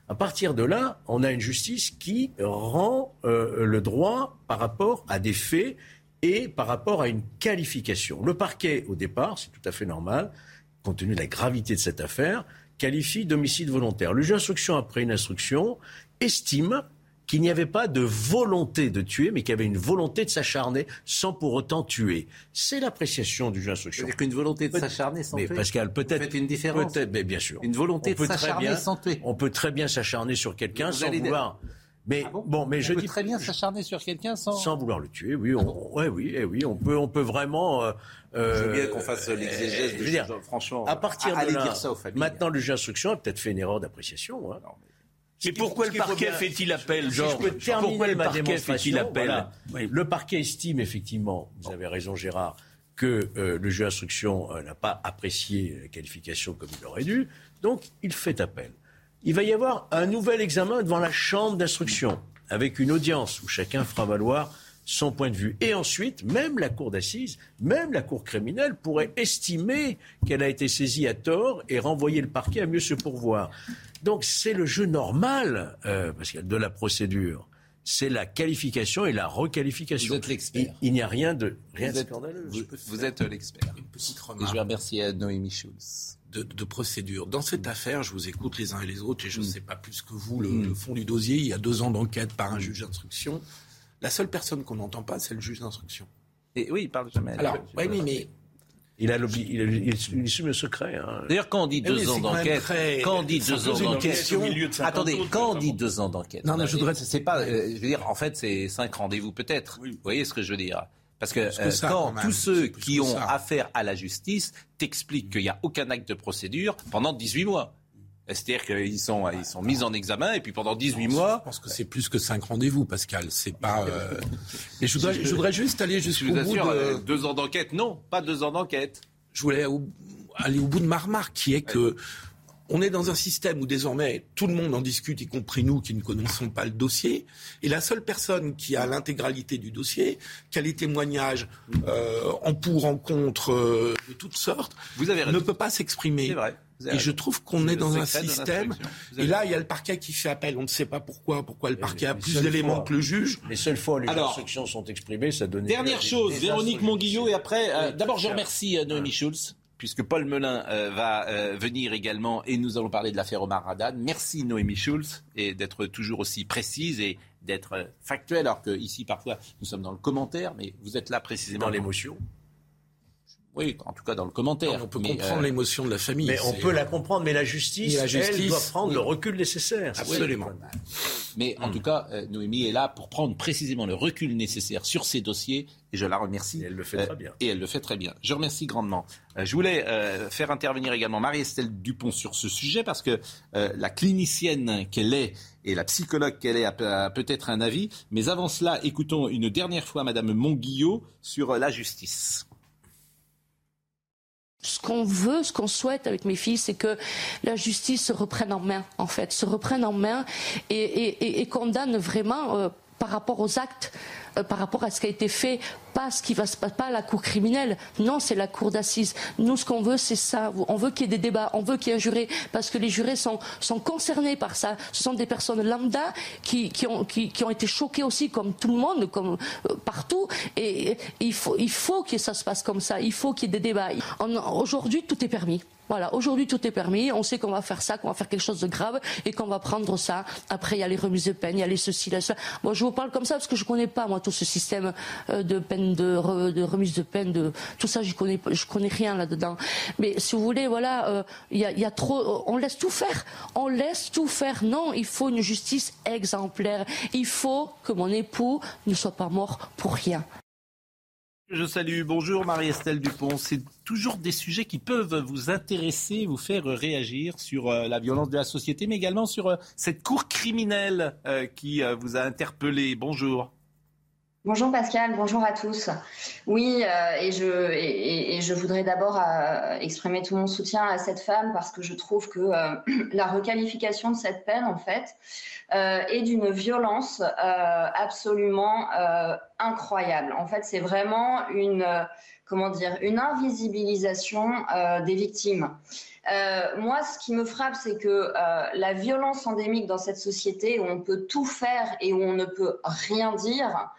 À partir de là, on a une justice qui rend euh, le droit par rapport à des faits et par rapport à une qualification. Le parquet, au départ, c'est tout à fait normal, compte tenu de la gravité de cette affaire, qualifie d'homicide volontaire. Le juge d'instruction, après une instruction, estime qu'il n'y avait pas de volonté de tuer, mais qu'il y avait une volonté de s'acharner sans pour autant tuer. C'est l'appréciation du juge d'instruction. C'est-à-dire qu'une volonté de Peut- s'acharner sans Mais tuer Pascal, peut-être. Vous faites une différence Peut-être, mais bien sûr. Une volonté On de peut s'acharner bien- sans tuer. On peut très bien s'acharner sur quelqu'un sans vouloir. Mais Ah bon bon, mais On je peut dis très bien s'acharner sur quelqu'un sans... sans vouloir le tuer. Oui, on, ouais, oui, eh oui, on peut, on peut vraiment. euh, Je veux bien euh, qu'on fasse l'exégèse veux dire, choses, franchement. À partir allez de là, dire ça aux familles. maintenant le juge d'instruction a peut-être fait une erreur d'appréciation. hein. Mais pourquoi le parquet fait-il appel, Georges Pourquoi le parquet fait-il appel voilà. Oui. Le parquet estime effectivement, vous avez raison Gérard, que euh, le juge d'instruction euh, n'a pas apprécié la qualification comme il aurait dû, donc il fait appel. Il va y avoir un nouvel examen devant la chambre d'instruction, avec une audience où chacun fera valoir son point de vue. Et ensuite, même la cour d'assises, même la cour criminelle pourrait estimer qu'elle a été saisie à tort et renvoyer le parquet à mieux se pourvoir. Donc c'est le jeu normal, euh, Pascal, de la procédure. C'est la qualification et la requalification. Vous êtes l'expert. Il, il n'y a rien de, rien Vous de êtes, scandaleux. vous, vous êtes l'expert. Une petite Et remarque. je vais remercier euh, Noémie Schulz. de, de procédure. Dans cette affaire, je vous écoute les uns et les autres, et je ne Mm. sais pas plus que vous le, Mm. le fond du dossier. Il y a deux ans d'enquête par un juge d'instruction. La seule personne qu'on n'entend pas, c'est le juge d'instruction. Et oui, il parle jamais. à Alors, oui, mais Il a il, a- il, il assume le secret. hein. D'ailleurs, quand on dit Eh deux ans d'enquête, très- quand on dit deux ans d'enquête, question. Au milieu de 50 attendez, autres, quand on dit deux ans d'enquête, Non, non, je voudrais- c'est pas, euh, je veux dire, en fait, c'est cinq rendez-vous peut-être. Oui. Vous voyez ce que je veux dire? Parce que, euh, quand quand tous ceux qui ont ça. affaire à la justice t'expliquent qu'il n'y a aucun acte de procédure pendant 18 mois. C'est-à-dire qu'ils sont, ils sont mis en examen et puis pendant 18 Je mois, pense que c'est plus que cinq rendez-vous, Pascal. C'est pas. euh, Mais je voudrais, je voudrais juste aller je jusqu'au bout assure, euh, de. deux ans d'enquête, non, pas deux ans d'enquête. Je voulais aller au bout de ma remarque, qui est que on est dans un système où désormais tout le monde en discute, y compris nous qui ne connaissons pas le dossier. Et la seule personne qui a l'intégralité du dossier, qui a les témoignages euh, en pour, en contre, euh, de toutes sortes, Vous avez ne peut pas s'exprimer. C'est vrai. Et je trouve qu'on est dans un système. Et là, il y a le parquet qui fait appel. On ne sait pas pourquoi. Pourquoi le parquet a plus d'éléments que le juge. Les seules fois où les Alors, instructions sont exprimées, ça donne. Dernière chose, Véronique Monguillot, et après, euh, d'abord je remercie euh, Noémie Schulz, puisque Paul Melun euh, va euh, venir également, et nous allons parler de l'affaire Omar Haddad. Merci Noémie Schulz, et d'être toujours aussi précise et d'être factuelle, alors qu'ici parfois nous sommes dans le commentaire, mais vous êtes là précisément Dans l'émotion. Oui, en tout cas dans le commentaire. On peut Mais, comprendre euh, l'émotion de la famille. Mais on peut la comprendre, mais la justice, la elle doit prendre oui. le recul nécessaire. Absolument. Mais en tout cas, euh, Noémie est là pour prendre précisément le recul nécessaire sur ces dossiers et je la remercie. Et elle le fait Euh, très bien. Et elle le fait très bien. Je remercie grandement. Euh, je voulais euh, faire intervenir également Marie-Estelle Dupont sur ce sujet parce que euh, la clinicienne qu'elle est et la psychologue qu'elle est a, peut- a peut-être un avis. Mais avant cela, écoutons une dernière fois Madame Monguillot sur euh, la justice. Ce qu'on veut, ce qu'on souhaite avec mes filles, c'est que la justice se reprenne en main, en fait, se reprenne en main et, condamne vraiment euh, par rapport aux actes, par rapport à ce qui a été fait, pas ce qui va se pas la cour criminelle. Non, c'est la cour d'assises. Nous, ce qu'on veut, c'est ça. On veut qu'il y ait des débats, on veut qu'il y ait un juré, parce que les jurés sont, sont concernés par ça. Ce sont des personnes lambda qui, qui, ont, qui, ont été choquées aussi, comme tout le monde, comme euh, partout. Et, il faut, il faut que ça se passe comme ça. Il faut qu'il y ait des débats. Aujourd'hui, tout est permis. Voilà, aujourd'hui tout est permis. On sait qu'on va faire ça, qu'on va faire quelque chose de grave et qu'on va prendre ça. Après, il y a les remises de peine, il y a les ceci, là, cela. Moi, je vous parle comme ça parce que je connais pas moi tout ce système euh, de peine, de, re- de remise de peine, de tout ça. Je connais, je connais rien là-dedans. Mais si vous voulez, voilà, euh, il y, a, trop. On laisse tout faire. On laisse tout faire. Non, il faut une justice exemplaire. Il faut que mon époux ne soit pas mort pour rien. Je salue, bonjour Marie-Estelle Dupont. C'est toujours des sujets qui peuvent vous intéresser, vous faire réagir sur euh, la violence de la société, mais également sur euh, cette cour criminelle euh, qui euh, vous a interpellé. Bonjour. Bonjour Pascal, bonjour à tous. Oui, euh, et, je, voudrais d'abord euh, exprimer tout mon soutien à cette femme parce que je trouve que euh, la requalification de cette peine, en fait, est d'une violence absolument incroyable. En fait, c'est vraiment une, comment dire, une invisibilisation des victimes. Moi, ce qui me frappe, c'est que la violence endémique dans cette société où on peut tout faire et où on ne peut rien dire,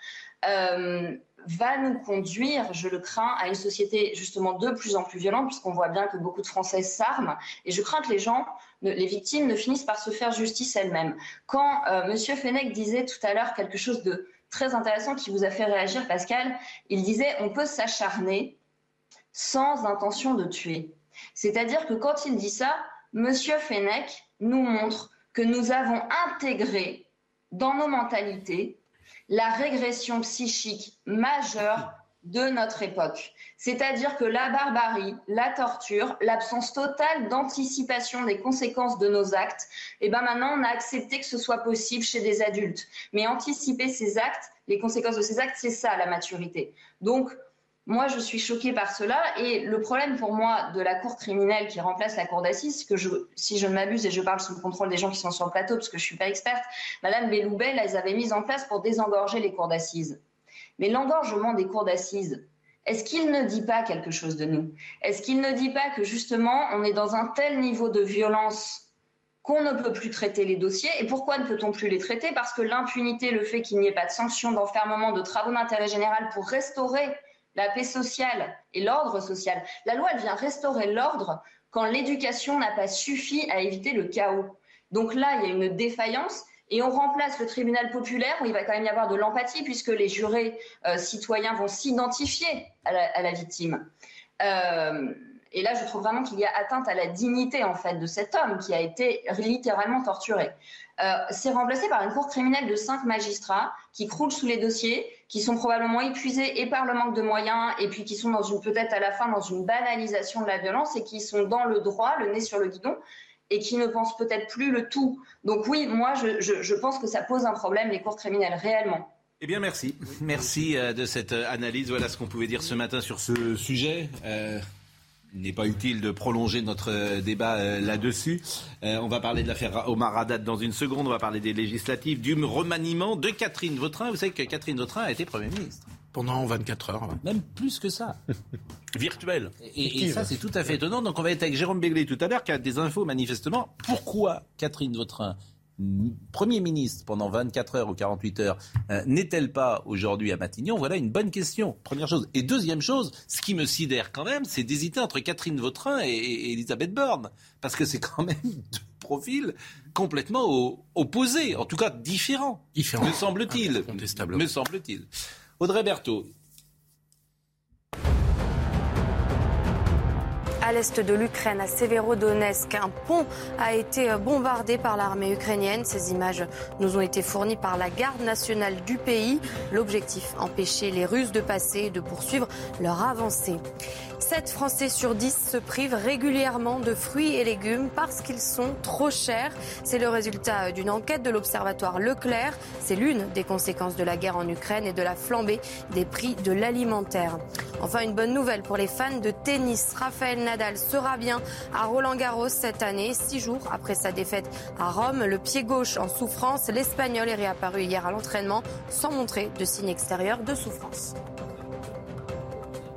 va nous conduire, je le crains, à une société justement de plus en plus violente, puisqu'on voit bien que beaucoup de Français s'arment. Et je crains que les gens, les victimes, ne finissent par se faire justice elles-mêmes. Quand euh, Monsieur Fenech disait tout à l'heure quelque chose de très intéressant qui vous a fait réagir, Pascal, il disait on peut s'acharner sans intention de tuer. C'est-à-dire que quand il dit ça, Monsieur Fenech nous montre que nous avons intégré dans nos mentalités la régression psychique majeure de notre époque. C'est-à-dire que la barbarie, la torture, l'absence totale d'anticipation des conséquences de nos actes, et ben maintenant on a accepté que ce soit possible chez des adultes. Mais anticiper ces actes, les conséquences de ces actes, c'est ça la maturité. Donc moi, je suis choquée par cela. Et le problème pour moi de la cour criminelle qui remplace la cour d'assises, c'est que si je ne m'abuse et je parle sous le contrôle des gens qui sont sur le plateau, parce que je ne suis pas experte, Madame Belloubet, elles avaient mis en place pour désengorger les cours d'assises. Mais l'engorgement des cours d'assises, est-ce qu'il ne dit pas quelque chose de nous? Est-ce qu'il ne dit pas que justement, on est dans un tel niveau de violence qu'on ne peut plus traiter les dossiers? Et pourquoi ne peut-on plus les traiter? Parce que l'impunité, le fait qu'il n'y ait pas de sanctions, d'enfermement, de travaux d'intérêt général pour restaurer la paix sociale et l'ordre social. La loi, elle vient restaurer l'ordre quand l'éducation n'a pas suffi à éviter le chaos. Donc là, il y a une défaillance et on remplace le tribunal populaire où il va quand même y avoir de l'empathie puisque les jurés euh, citoyens vont s'identifier à, la, victime. Euh, et là, je trouve vraiment qu'il y a atteinte à la dignité en fait de cet homme qui a été littéralement torturé. Euh, c'est remplacé par une cour criminelle de cinq magistrats qui croulent sous les dossiers, qui sont probablement épuisés et par le manque de moyens, et puis qui sont dans une peut-être à la fin dans une banalisation de la violence et qui sont dans le droit, le nez sur le guidon, et qui ne pensent peut-être plus le tout. Donc oui, moi, je, je, je pense que ça pose un problème les cours criminelles réellement. Eh bien, merci. Merci euh, de cette euh, analyse. Voilà ce qu'on pouvait dire ce matin sur ce sujet. Euh, Il n'est pas utile de prolonger notre euh, débat euh, là-dessus. Euh, on va parler de l'affaire Omar Haddad dans une seconde. On va parler des législatives, du remaniement de Catherine Vautrin. Vous savez que Catherine Vautrin a été Premier ministre. Pendant 24 heures. Même plus que ça. Virtuel. Et, et ça, c'est tout à fait étonnant. Donc, on va être avec Jérôme Béglé tout à l'heure, qui a des infos manifestement. Pourquoi Catherine Vautrin Premier ministre pendant 24 heures ou 48 heures, euh, n'est-elle pas aujourd'hui à Matignon? Voilà une bonne question, première chose. Et deuxième chose, ce qui me sidère quand même, c'est d'hésiter entre Catherine Vautrin et, et Elisabeth Borne. Parce que c'est quand même deux profils complètement au- opposés, en tout cas différents, Différents. me semble-t-il. Me semble-t-il. Audrey Berthaud, À l'est de l'Ukraine, à Severodonetsk, un pont a été bombardé par l'armée ukrainienne. Ces images nous ont été fournies par la garde nationale du pays. L'objectif, empêcher les Russes de passer et de poursuivre leur avancée. 7 Français sur 10 se privent régulièrement de fruits et légumes parce qu'ils sont trop chers. C'est le résultat d'une enquête de l'Observatoire Leclerc. C'est l'une des conséquences de la guerre en Ukraine et de la flambée des prix de l'alimentaire. Enfin, une bonne nouvelle pour les fans de tennis. Raphaël Nadal sera bien à Roland Garros cette année. Six jours après sa défaite à Rome, le pied gauche en souffrance, l'Espagnol est réapparu hier à l'entraînement sans montrer de signe extérieur de souffrance.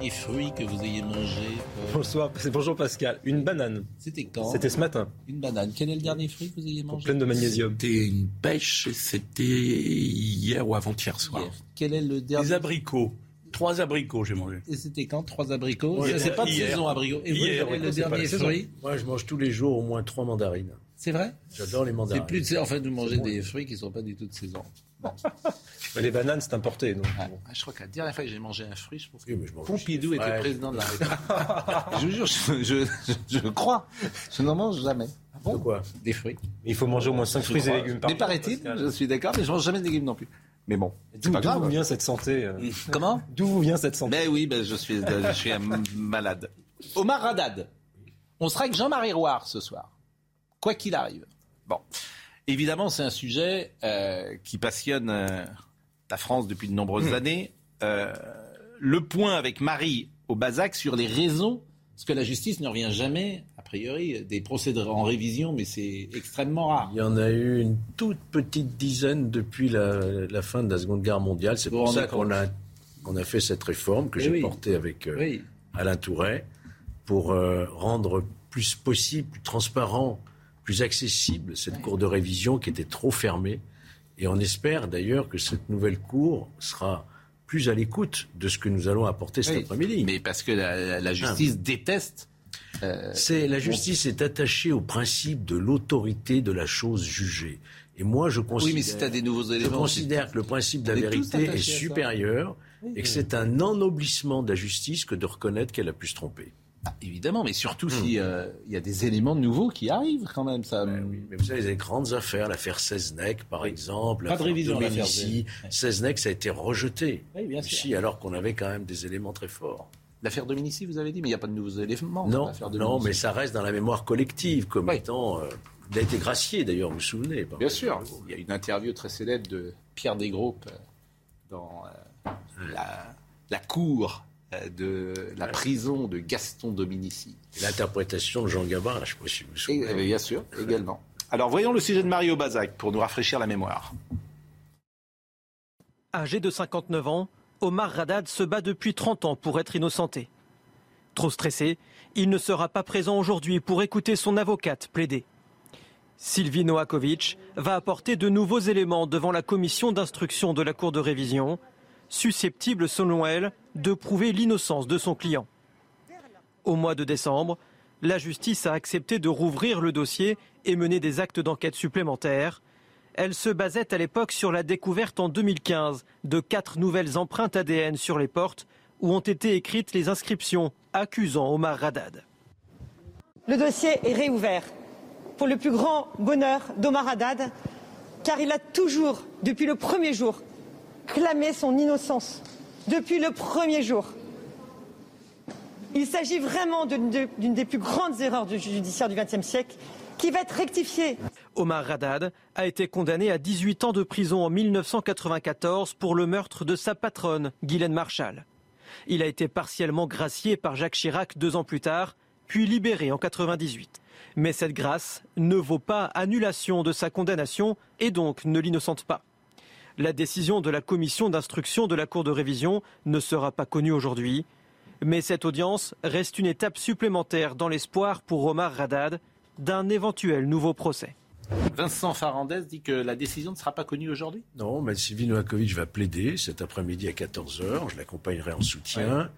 Les fruits que vous ayez mangés. Bonsoir, c'est bonjour Pascal. Une banane. C'était quand C'était ce matin. Une banane. Quel est le dernier fruit que vous ayez mangé Pleine de magnésium. C'était une pêche et c'était hier ou avant-hier soir. Hier. Quel est le dernier Des abricots. Trois abricots, j'ai mangé. Et c'était quand Trois abricots Ça, C'est pas de hier. saison abricots. Et vous, Hier, quel est le dernier fruit Moi, je mange tous les jours au moins trois mandarines. C'est vrai? J'adore les C'est mandarines. plus de. En fait, vous mangez des fruits qui sont pas du tout de saison. Mais les bananes, c'est importé. Donc, Ah, bon. ah, je crois que la dernière fois que j'ai mangé un fruit, je pense que Oui, je Pompidou était Ouais. président de la République. je vous jure, je, je, je- je crois. Je n'en mange jamais. De quoi? Des fruits. Il faut manger au moins 5 Je fruits et légumes par Mais paraît-il, je suis d'accord, mais je mange jamais de légumes non plus. Mais bon, c'est D'où vous vient cette santé euh, Comment? D'où vous vient cette santé? Ben oui, ben je suis, je suis un malade. Omar Haddad. On sera avec Jean-Marie Roire ce soir. Quoi qu'il arrive. Bon. Évidemment, c'est un sujet euh, qui passionne euh, la France depuis de nombreuses années. Euh, le point avec Marie au Bazac sur les raisons, parce que la justice ne revient jamais, a priori, des procédures en révision, mais c'est extrêmement rare. Il y en a eu une toute petite dizaine depuis la, la fin de la Seconde Guerre mondiale. C'est pour ça qu'on a, fait cette réforme que Eh j'ai oui. portée avec euh, Oui. Alain Touret pour euh, rendre plus possible, plus transparent, plus accessible cette cour de révision qui était trop fermée. Et on espère d'ailleurs que cette nouvelle cour sera plus à l'écoute de ce que nous allons apporter cet Oui. après-midi. Mais parce que la, la justice déteste. euh, C'est la justice est attachée au principe de l'autorité de la chose jugée. Et moi, je considère, Oui, mais si tu as des nouveaux je éléments. considère que le principe de la vérité est supérieur Oui, et que oui. c'est un ennoblissement de la justice que de reconnaître qu'elle a pu se tromper. Ah, évidemment, mais surtout Hmm. si euh, il y a des éléments nouveaux qui arrivent quand même. Ça. Mais vous savez, les grandes affaires, l'affaire Seznec, par exemple, Pas de l'affaire révision. Seznec, ça a été rejeté Oui, bien sûr. ici, alors qu'on avait quand même des éléments très forts. L'affaire Dominici, vous avez dit, mais il n'y a pas de nouveaux éléments. Non, non, mais ça reste dans la mémoire collective comme étant. euh, il a été gracié d'ailleurs, vous vous souvenez Bien sûr. Il y a une interview très célèbre de Pierre Desgroupes euh, dans euh, la, la cour euh, de la prison de Gaston Dominici. L'interprétation de Jean Gabin, je ne sais pas si vous souvenez. euh, bien sûr, également. Alors voyons le sujet de Mario Bazac pour nous rafraîchir la mémoire. Âgé de 59 ans, Omar Radad se bat depuis 30 ans pour être innocenté. Trop stressé, il ne sera pas présent aujourd'hui pour écouter son avocate plaider. Sylvie Noakovic va apporter de nouveaux éléments devant la commission d'instruction de la Cour de révision, susceptible, selon elle, de prouver l'innocence de son client. Au mois de décembre, la justice a accepté de rouvrir le dossier et mener des actes d'enquête supplémentaires. Elle se basait à l'époque sur la découverte en 2015 de quatre nouvelles empreintes ADN sur les portes où ont été écrites les inscriptions accusant Omar Radad. Le dossier est réouvert pour le plus grand bonheur d'Omar Haddad, car il a toujours, depuis le premier jour, clamé son innocence. Depuis le premier jour. Il s'agit vraiment d'une de- d'une des plus grandes erreurs du judiciaire du XXe siècle, qui va être rectifiée. Omar Radad a été condamné à 18 ans de prison en 1994 pour le meurtre de sa patronne, Guylaine Marshall. Il a été partiellement gracié par Jacques Chirac deux ans plus tard, puis libéré en 98. Mais cette grâce ne vaut pas annulation de sa condamnation et donc ne l'innocente pas. La décision de la commission d'instruction de la Cour de révision ne sera pas connue aujourd'hui. Mais cette audience reste une étape supplémentaire dans l'espoir pour Omar Radad d'un éventuel nouveau procès. Vincent Farandès dit que la décision ne sera pas connue aujourd'hui? Non, mais Sylvie Novakovic va plaider cet après-midi à 14h. Je l'accompagnerai en soutien.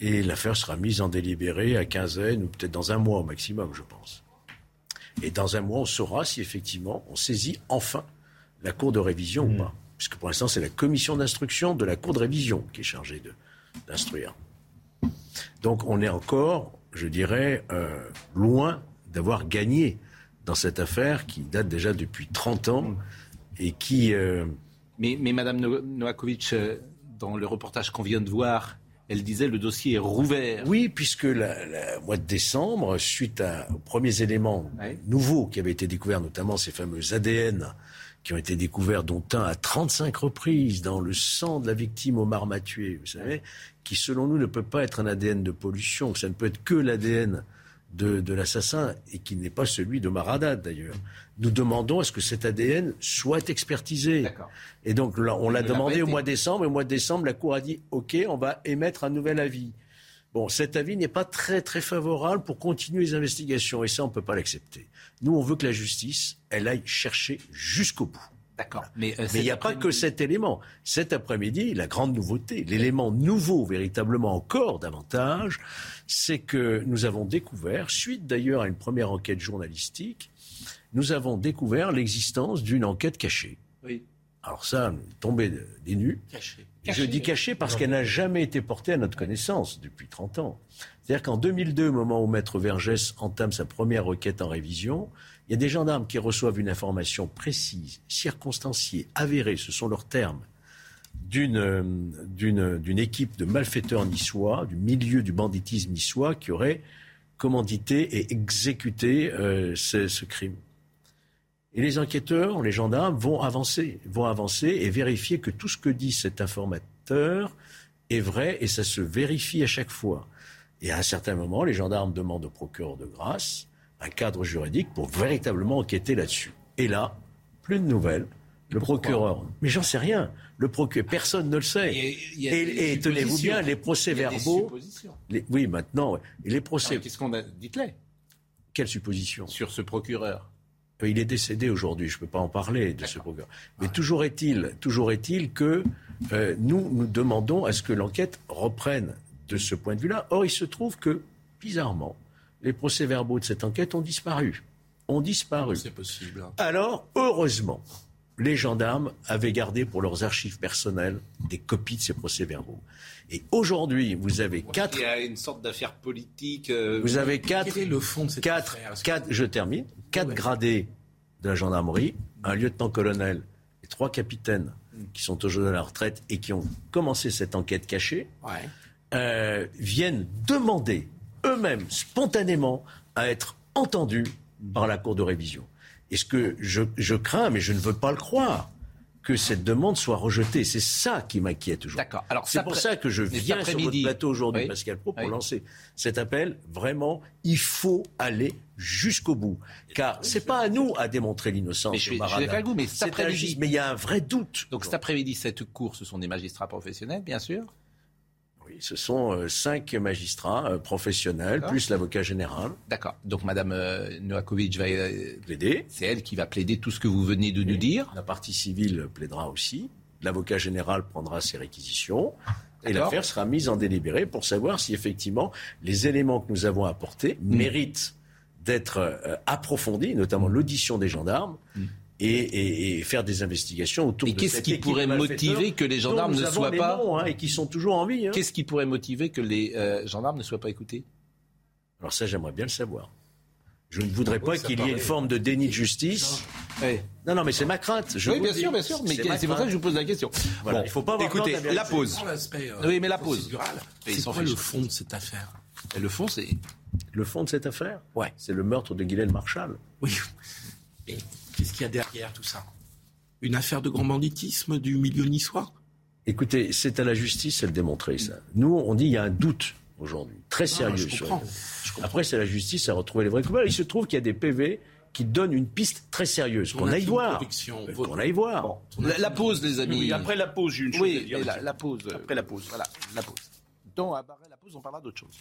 Et l'affaire sera mise en délibéré à quinzaine ou peut-être dans un mois au maximum, je pense. Et dans un mois, on saura si effectivement on saisit enfin la Cour de révision ou Hmm. pas. Puisque pour l'instant, c'est la commission d'instruction de la Cour de révision qui est chargée d'instruire. Donc on est encore, je dirais, euh, loin d'avoir gagné dans cette affaire qui date déjà depuis 30 ans et qui... euh, Mais, mais Madame No- Novakovic, euh, dans le reportage qu'on vient de voir, elle disait le dossier est rouvert. Oui, puisque le mois de décembre, suite à- aux premiers éléments nouveaux qui avaient été découverts, notamment ces fameux ADN qui ont été découverts, dont un à 35 reprises dans le sang de la victime Omar Mathieu, vous savez, qui selon nous ne peut pas être un ADN de pollution, ça ne peut être que l'ADN de, de l'assassin et qui n'est pas celui de Haddad d'ailleurs. Nous demandons à ce que cet ADN soit expertisé. Et donc là, on l'a demandé au mois de décembre et au mois de décembre, la Cour a dit OK, on va émettre un nouvel avis. Bon, cet avis n'est pas très très favorable pour continuer les investigations et ça on ne peut pas l'accepter. Nous on veut que la justice, elle aille chercher jusqu'au bout. D'accord. Mais, euh, il n'y a pas que cet élément. Cet après-midi, la grande nouveauté, l'élément nouveau véritablement encore davantage, c'est que nous avons découvert, suite d'ailleurs à une première enquête journalistique, nous avons découvert l'existence d'une enquête cachée. Oui. Alors ça, de- des nues. Je dis cachée parce qu'elle n'a jamais été portée à notre connaissance depuis 30 ans. C'est-à-dire qu'en 2002, au moment où Maître Vergès entame sa première requête en révision, il y a des gendarmes qui reçoivent une information précise, circonstanciée, avérée, ce sont leurs termes, d'une, euh, d'une, d'une équipe de malfaiteurs niçois, du milieu du banditisme niçois, qui aurait commandité et exécuté euh, ce, ce crime. Et les enquêteurs, les gendarmes vont avancer, vont avancer et vérifier que tout ce que dit cet informateur est vrai et ça se vérifie à chaque fois. Et à un certain moment, les gendarmes demandent au procureur de grâce un cadre juridique pour véritablement enquêter là-dessus. Et là, plus de nouvelles. Le procureur, mais j'en sais rien. Le procureur, personne ne le sait. il y a des et et tenez-vous bien, les procès-verbaux. les- Oui, maintenant, les procès. Qu'est-ce qu'on a Dites-les. Quelle supposition Sur ce procureur. Il est décédé aujourd'hui, je ne peux pas en parler de ce procureur. Mais toujours est-il, toujours est-il que euh, nous, nous demandons à ce que l'enquête reprenne de ce point de vue-là. Or, il se trouve que, bizarrement, les procès-verbaux de cette enquête ont disparu. Ont disparu. C'est possible. hein. Alors, heureusement, les gendarmes avaient gardé pour leurs archives personnelles des copies de ces procès-verbaux. Et aujourd'hui, vous avez quatre Il y a une sorte d'affaire politique. euh, vous avez quatre, Quel est le fond de cette quatre, affaire quatre- je termine, quatre gradés de la gendarmerie, un lieutenant-colonel et trois capitaines qui sont aujourd'hui à la retraite et qui ont commencé cette enquête cachée, Ouais. euh, viennent demander eux-mêmes, spontanément, à être entendus par la Cour de révision. Et ce que je, je crains, mais je ne veux pas le croire, que cette demande soit rejetée. C'est ça qui m'inquiète aujourd'hui. D'accord. Alors, C'est pour ça que je viens sur votre plateau aujourd'hui, Oui. Pascal Pro, pour Oui. lancer cet appel. Vraiment, il faut aller jusqu'au bout. Car c'est pas à nous à démontrer l'innocence. Mais je je mais cet après-midi-. Mais il y a un vrai doute. Donc cet après-midi, cette cour, ce sont des magistrats professionnels, bien sûr. Oui, ce sont euh, cinq magistrats euh, professionnels, plus l'avocat général. D'accord. Donc Madame euh, Novakovic va plaider. C'est elle qui va plaider tout ce que vous venez de nous dire. La partie civile plaidera aussi. L'avocat général prendra ses réquisitions. Et l'affaire sera mise en délibéré pour savoir si effectivement les éléments que nous avons apportés Mm. méritent d'être approfondis, notamment l'audition des gendarmes. Et, et- et faire des investigations autour. Et de qu'est-ce qui pourrait motiver que les gendarmes ne soient pas noms, hein, et qui sont toujours en vie. hein. Qu'est-ce qui pourrait motiver que les euh, gendarmes ne soient pas écoutés? Alors ça, j'aimerais bien le savoir. Je ne voudrais pas qu'il y ait une forme de déni de justice. Non, non, mais c'est ma crainte. Je oui, bien sûr, bien sûr. Mais ma c'est pour ça que je vous pose la question. Voilà, Bon, il faut pas avoir écoutez, peur la pause. Euh, oui, mais la pause. C'est quoi le fond de cette affaire? Et le fond, c'est Le fond de cette affaire? Ouais. C'est le meurtre de Guylaine Marshall. Oui. Mais qu'est-ce qu'il y a derrière tout ça Une affaire de grand banditisme du milieu niçois? Écoutez, c'est à la justice à le démontrer, ça. Nous, on dit il y a un doute aujourd'hui, très sérieux. je sur- comprends. Après, c'est à la justice à retrouver les vrais coupables. Il se trouve qu'il y a des PV qui donnent une piste très sérieuse, qu'on aille voir. Qu'on aille voir. La, la pause, les amis. Oui, après la pause, j'ai une chose Oui, à dire. mais la, la pause. euh, Après la pause. Voilà, la pause. Après la pause, on parlera d'autre chose.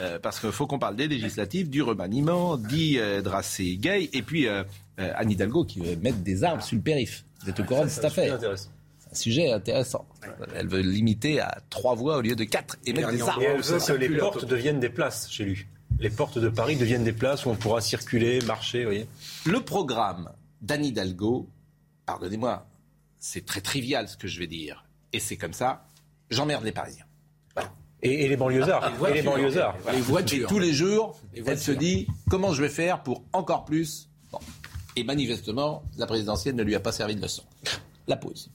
Euh, parce qu'il faut qu'on parle des législatives, du remaniement, dit euh, Dracé Gay, et puis euh, euh, Anne Hidalgo qui veut mettre des armes sur le périph. Vous êtes au courant de cette affaire C'est un sujet intéressant. Elle veut limiter à trois voix au lieu de quatre et mettre des armes. Et elle veut que les portes deviennent des places chez lui. Les portes de Paris deviennent des places où on pourra circuler, marcher, vous voyez. Le programme d'Anne Hidalgo, pardonnez-moi, c'est très trivial ce que je vais dire. Et c'est comme ça, j'emmerde les Parisiens. Et, et les banlieusards. et les banlieusards. Et tous les jours, Les elle se voitures. dit comment je vais faire pour encore plus. Bon. Et manifestement, la présidentielle ne lui a pas servi de leçon. La pause.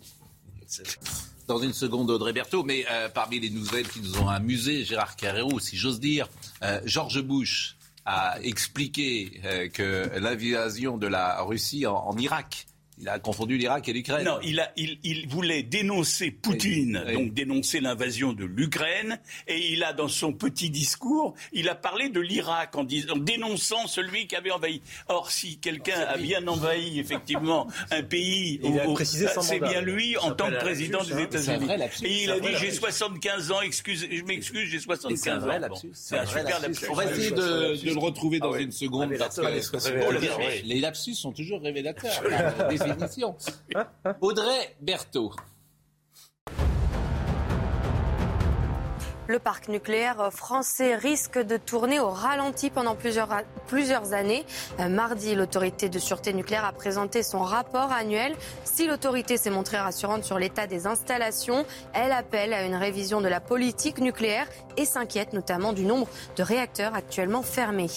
Dans une seconde, Audrey Berthaud, mais euh, parmi les nouvelles qui nous ont amusé, Gérard Carrero, si j'ose dire, euh, George Bush a expliqué euh, que l'invasion de la Russie en, en Irak, il a confondu l'Irak et l'Ukraine. Non, il, a, il, il voulait dénoncer Poutine, Oui. donc dénoncer l'invasion de l'Ukraine, et il a dans son petit discours, il a parlé de l'Irak en, en dénonçant celui qui avait envahi. Or, si quelqu'un a bien envahi effectivement un pays, Il a au- au- précisé son c'est bien lui en tant que président des hein. États-Unis. Et il a dit j'ai lapsus. 75 ans, excuse, je m'excuse, j'ai Et 75 c'est un ans. C'est un vrai super lapsus. On va essayer de, le retrouver dans une seconde. parce que les lapsus sont toujours révélateurs, par définition. Audrey Berthaud. Le parc nucléaire français risque de tourner au ralenti pendant plusieurs, plusieurs années. Euh, Mardi, l'autorité de sûreté nucléaire a présenté son rapport annuel. Si l'autorité s'est montrée rassurante sur l'état des installations, elle appelle à une révision de la politique nucléaire et s'inquiète notamment du nombre de réacteurs actuellement fermés.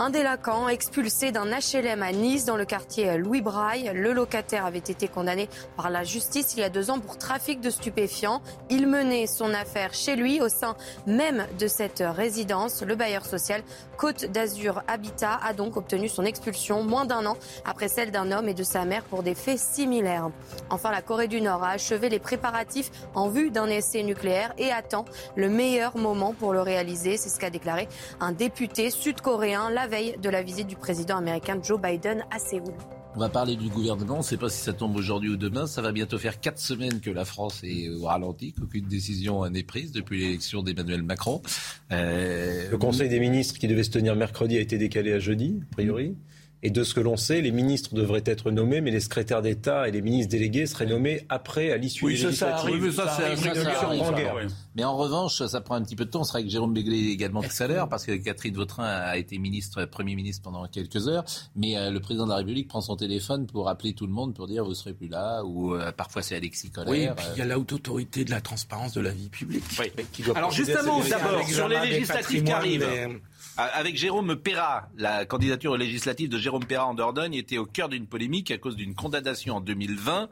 Un délinquant expulsé d'un HLM à Nice dans le quartier Louis Braille. Le locataire avait été condamné par la justice il y a deux ans pour trafic de stupéfiants. Il menait son affaire chez lui au sein même de cette résidence. Le bailleur social Côte d'Azur Habitat a donc obtenu son expulsion moins d'un an après celle d'un homme et de sa mère pour des faits similaires. Enfin, la Corée du Nord a achevé les préparatifs en vue d'un essai nucléaire et attend le meilleur moment pour le réaliser. C'est ce qu'a déclaré un député sud-coréen veille de la visite du président américain Joe Biden à Séoul. On va parler du gouvernement. On ne sait pas si ça tombe aujourd'hui ou demain. Ça va bientôt faire quatre semaines que la France est au ralenti, qu'aucune décision n'est prise depuis l'élection d'Emmanuel Macron. Euh, Le Conseil des ministres qui devait se tenir mercredi a été décalé à jeudi, a priori. Et de ce que l'on sait, les ministres devraient être nommés, mais les secrétaires d'État et les ministres délégués seraient nommés après, à l'issue Oui, des législatives. Oui, mais ça, c'est- arrive ça, ça régulièrement, arrive, ça, ça, guerre. ouais. Mais en revanche, ça prend un petit peu de temps. On sera avec Jérôme Béglé également tout à l'heure, parce que Catherine Vautrin a été ministre, Premier ministre pendant quelques heures. Mais euh, le président de la République prend son téléphone pour appeler tout le monde pour dire vous serez plus là, ou euh, parfois c'est Alexis Collère. Oui, et puis euh, il y a la haute autorité de la transparence de la vie publique. qui doit Alors justement, d'abord, sur les législatives qui arrivent. Euh, Avec Jérôme Perra, la candidature aux législatives de Jérôme Perra en Dordogne était au cœur d'une polémique à cause d'une condamnation en 2020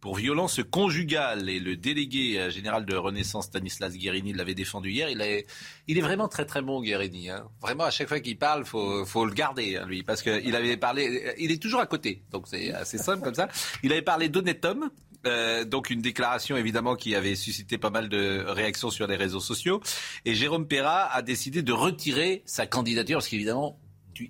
pour violence conjugale. Et le délégué euh, général de Renaissance, Stanislas Guérini, l'avait défendu hier. Il est, il est vraiment très très bon, Guérini. Hein. Vraiment, à chaque fois qu'il parle, faut, faut le garder, hein, lui, parce qu'il avait parlé. Il est toujours à côté, donc c'est assez simple comme ça. Il avait parlé d'honnête homme. Euh, donc une déclaration évidemment qui avait suscité pas mal de réactions sur les réseaux sociaux. Et Jérôme Perra a décidé de retirer sa candidature parce qu'évidemment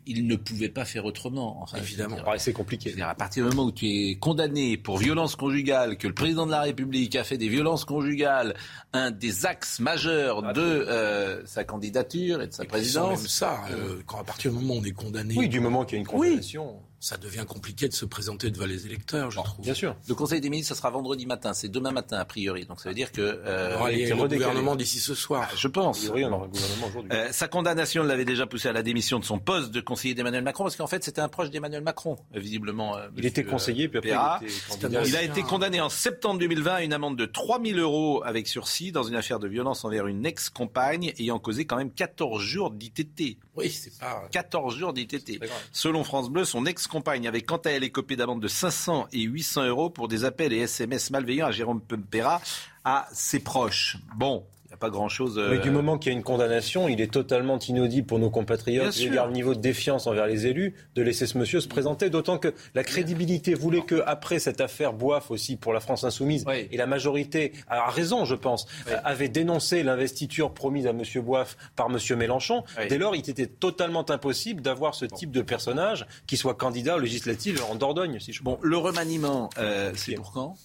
il ne pouvait pas faire autrement. Enfin, Évidemment. c'est compliqué. c'est-à-dire, à partir du moment où tu es condamné pour violence conjugale, que le président de la République a fait des violences conjugales un des axes majeurs de euh, sa candidature et de sa Et présidence. même ça, euh, quand à partir du moment où on est condamné, Oui, du moment qu'il y a une condamnation. Ça devient compliqué de se présenter devant les électeurs, je trouve. Bien sûr. Le Conseil des ministres, ce sera vendredi matin. C'est demain matin, a priori. Donc ça veut dire que... euh, On aura les- été le gouvernement d'ici ce soir. je pense. A priori, on aura un gouvernement aujourd'hui. Euh, sa condamnation l'avait déjà poussé à la démission de son poste de conseiller d'Emmanuel Macron, parce qu'en fait, c'était un proche d'Emmanuel Macron, visiblement. euh, il était conseiller, puis après, il était candidat. Il a été condamné en septembre 2020 à une amende de 3000 euros avec sursis dans une affaire de violence envers une ex-compagne ayant causé quand même 14 jours d'ITT. Oui, c'est pas. 14 jours d'ITT. Selon France Bleu, son ex-compagne avait quant à elle écopé d'amende de 500 et 800 euros pour des appels et SMS malveillants à Jérôme Perra à ses proches. Bon, n'y a pas grand-chose. Mais du euh, moment qu'il y a une condamnation, il est totalement inaudible pour nos compatriotes. Sûr. veux dire, le niveau de défiance envers les élus, de laisser ce monsieur se présenter. D'autant que la crédibilité voulait que après cette affaire Boif aussi pour la France insoumise, et la majorité a raison, je pense, euh, avait dénoncé l'investiture promise à monsieur Boif par monsieur Mélenchon. Dès lors, il était totalement impossible d'avoir ce type de personnage qui soit candidat aux législatives en Dordogne, si je Bon, le remaniement, euh, c'est pour quand?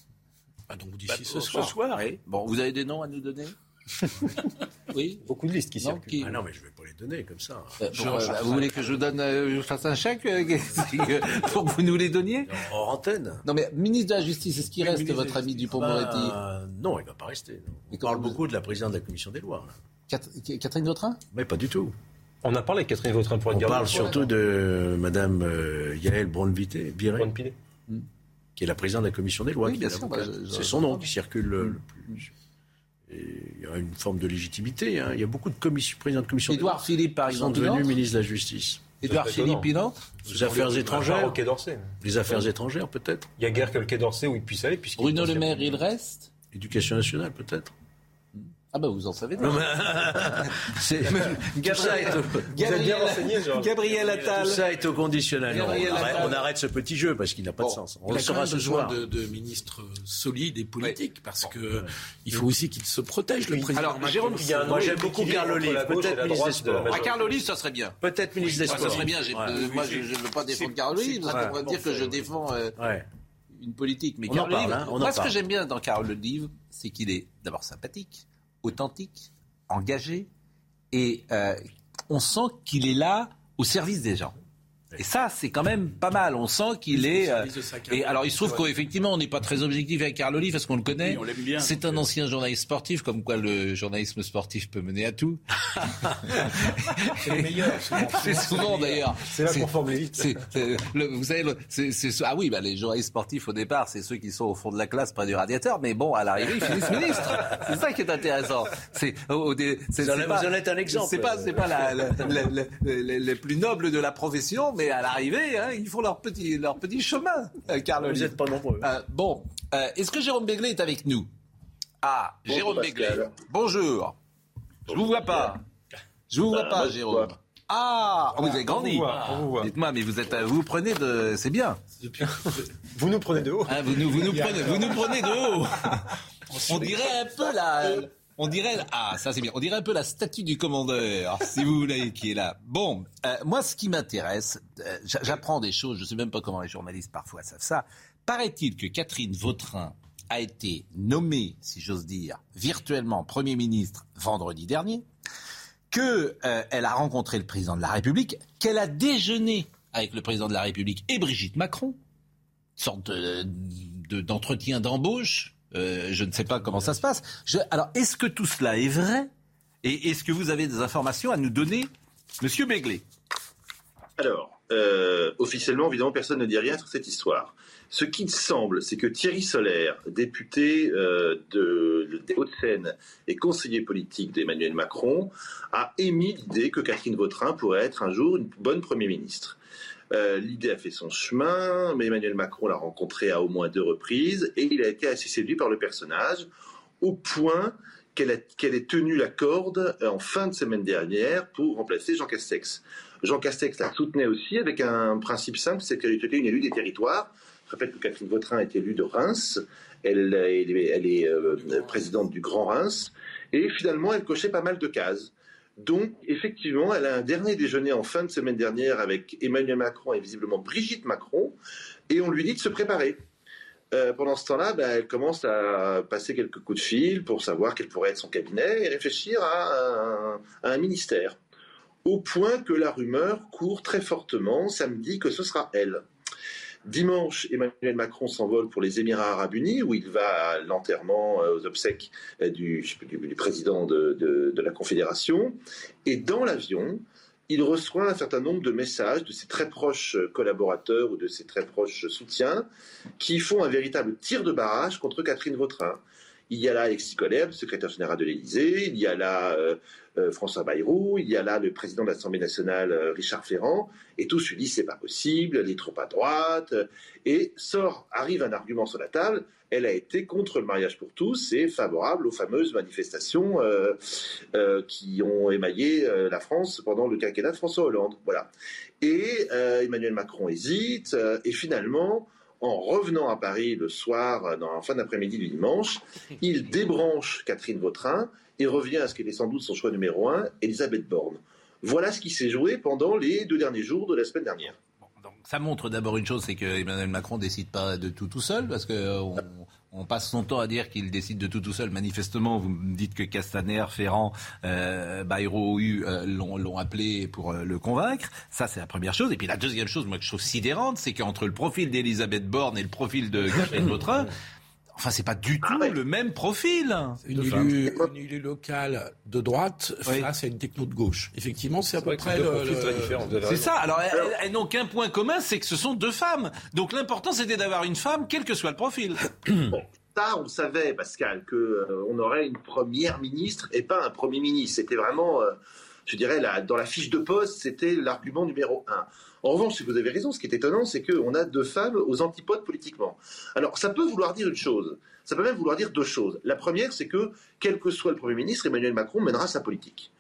Ah, donc d'ici Bah, ce soir. Oui. Bon, vous avez des noms à nous donner? Oui. Beaucoup de listes qui non, circulent. qui- Ah non, mais je ne vais pas les donner comme ça. Euh, bon, euh, vous voulez que je donne, euh, je fasse un chèque euh, pour que vous nous les donniez? Hors antenne. Non, mais ministre de la Justice, est-ce qu'il Oui, reste de votre ami. Dupont-Moretti Bah, Non, il ne va pas rester. non. On parle beaucoup de la présidente de la commission des lois. là. Catherine Vautrin? Mais pas du tout. On a parlé avec Catherine Vautrin pour être On parle surtout de Madame euh, Yael Braun-Viré, Braun-Pivet. qui est la présidente de la commission des lois. Oui, bah, C'est son nom qui circule le, le plus. Il y a une forme de légitimité. hein. Il y a beaucoup de commissions, présidents de commission Édouard Philippe, par qui sont exemple, devenus ministres de la Justice. Édouard Philippe, il entre Les affaires étrangères. Au Quai d'Orsay. Les affaires étrangères, peut-être. Il y a guère que le Quai d'Orsay où il puisse aller. puisqu'il Bruno Le Maire, il reste? Éducation nationale, peut-être. Ah bah vous en savez C'est- Gabriel- Gabriel- Georges. Gabriel Attal. Tout ça est au conditionnel. Non, Gabriel on, arrête, on arrête ce petit jeu parce qu'il n'a pas de Bon, sens. On Il le saura ce besoin soir. de, de ministres solides et politiques parce que il faut aussi qu'il se protège le président. Alors. Jérôme, un Moi, j'aime beaucoup Carl Olive, peut-être ministre des de Sports. Ah. Carl Olive, ça serait bien. Peut-être ministre des Sports. ça serait bien. euh, moi, je ne veux pas défendre Carl Olive. Ouais. va dire que je défends euh, une politique. Mais On Carl Olive, hein, on moi, ce que j'aime bien dans Carl Olive, c'est qu'il est d'abord sympathique, authentique, engagé, et euh, on sent qu'il est là au service des gens. Et ça, c'est quand même pas mal. On sent qu'il est. euh, et alors, il se trouve qu'effectivement, on n'est pas très objectif avec Carl Olive parce qu'on le connaît. Oui, on l'aime bien. C'est un ancien journaliste sportif, comme quoi le journalisme sportif peut mener à tout. C'est le meilleur. C'est souvent d'ailleurs. C'est là qu'on forme l'élite. c'est- c'est- le- Vous savez, le- ah oui, bah, les journalistes sportifs au départ, c'est ceux qui sont au fond de la classe près du radiateur, mais bon, à l'arrivée, ils finissent ministres. C'est ça qui est intéressant. C'est, Vous en- êtes un exemple. C'est pas, c'est pas la, la- la- la- la- les plus nobles de la profession, mais à l'arrivée, hein, ils font leur petit, leur petit chemin, euh, Carl Vous n'êtes pas nombreux. Euh, bon, euh, est-ce que Jérôme Béglé est avec nous? Ah, Bonjour, Jérôme Béglé. Bonjour. Je vous vois pas. Je vous vois pas, Jérôme. Ah, vous avez grandi. Dites-moi, mais vous êtes, euh, vous vous prenez de, c'est bien. Vous nous prenez de haut. Hein, vous nous, vous nous prenez, vous nous prenez de haut. On dirait un peu la, on dirait, ah, ça c'est bien. On dirait un peu la statue du commandeur, si vous voulez, qui est là. Bon, euh, moi, ce qui m'intéresse, euh, j'a- j'apprends des choses. Je sais même pas comment les journalistes parfois savent ça. Paraît-il que Catherine Vautrin a été nommée, si j'ose dire, virtuellement Premier ministre vendredi dernier, que euh, a rencontré le président de la République, qu'elle a déjeuné avec le président de la République et Brigitte Macron, sorte de- de- d'entretien d'embauche. Euh, je ne sais pas comment ça se passe. Alors, est-ce que tout cela est vrai? Et est-ce que vous avez des informations à nous donner, Monsieur Béglé? Alors, euh, officiellement, évidemment, personne ne dit rien sur cette histoire. Ce qui semble, c'est que Thierry Solaire, député euh, de, des Hauts-de-Seine et conseiller politique d'Emmanuel Macron, a émis l'idée que Catherine Vautrin pourrait être un jour une bonne Premier ministre. Euh, L'idée a fait son chemin, mais Emmanuel Macron l'a rencontrée à au moins deux reprises et il a été assez séduit par le personnage, au point qu'elle qu'elle ait tenu la corde euh, en fin de semaine dernière pour remplacer Jean Castex. Jean Castex la soutenait aussi avec un principe simple, c'est qu'elle était une élue des territoires. Je rappelle que Catherine Vautrin est élue de Reims, elle, elle est, elle est, euh, présidente du Grand Reims, et finalement elle cochait pas mal de cases. Donc, effectivement, elle a un dernier déjeuner en fin de semaine dernière avec Emmanuel Macron et visiblement Brigitte Macron, et on lui dit de se préparer. Euh, pendant ce temps-là, ben, elle commence à passer quelques coups de fil pour savoir quel pourrait être son cabinet et réfléchir à un, à un ministère. Au point que la rumeur court très fortement samedi que ce sera elle. Dimanche, Emmanuel Macron s'envole pour les Émirats arabes unis, où il va à l'enterrement, euh, aux obsèques euh, du, président de, la Confédération. Et dans l'avion, il reçoit un certain nombre de messages de ses très proches collaborateurs ou de ses très proches soutiens qui font un véritable tir de barrage contre Catherine Vautrin. Il y a là Alexis Collèbre, secrétaire général de l'Élysée, il y a là euh, euh, François Bayrou, il y a là le président de l'Assemblée nationale euh, Richard Ferrand, et tous lui disent c'est pas possible, elle est trop à droite, et sort, arrive un argument sur la table, elle a été contre le mariage pour tous et favorable aux fameuses manifestations qui ont émaillé la France pendant le quinquennat de François Hollande. Voilà. Et Emmanuel Macron hésite, et finalement, en revenant à Paris le soir, dans la fin d'après-midi du dimanche, il débranche Catherine Vautrin et revient à ce qui était sans doute son choix numéro un, Elisabeth Borne. Voilà ce qui s'est joué pendant les deux derniers jours de la semaine dernière. ça montre d'abord une chose, c'est que Emmanuel Macron décide pas de tout tout seul, parce que on passe son temps à dire qu'il décide de tout tout seul. Manifestement, vous me dites que Castaner, Ferrand, euh, Bayrou euh, l'ont appelé pour euh, le convaincre. Ça, c'est la première chose. Et puis la deuxième chose, moi, que je trouve sidérante, c'est qu'entre le profil d'Elisabeth Borne et le profil de Catherine Vautrin, Enfin, c'est pas du tout le même profil. Une élue, une élue locale de droite face à une techno de gauche. Effectivement, c'est à peu près le, C'est ça. Alors, elles, n'ont qu'un point commun, c'est que ce sont deux femmes. Donc, l'important, c'était d'avoir une femme, quel que soit le profil. Bon, ça, on savait, Pascal, qu'on euh, on aurait une première ministre et pas un premier ministre. C'était vraiment, euh, je dirais, dans la fiche de poste, c'était l'argument numéro un. En revanche, si vous avez raison, ce qui est étonnant, c'est qu'on a deux femmes aux antipodes politiquement. Alors, ça peut vouloir dire une chose. Ça peut même vouloir dire deux choses. La première, c'est que, quel que soit le Premier ministre, Emmanuel Macron mènera sa politique.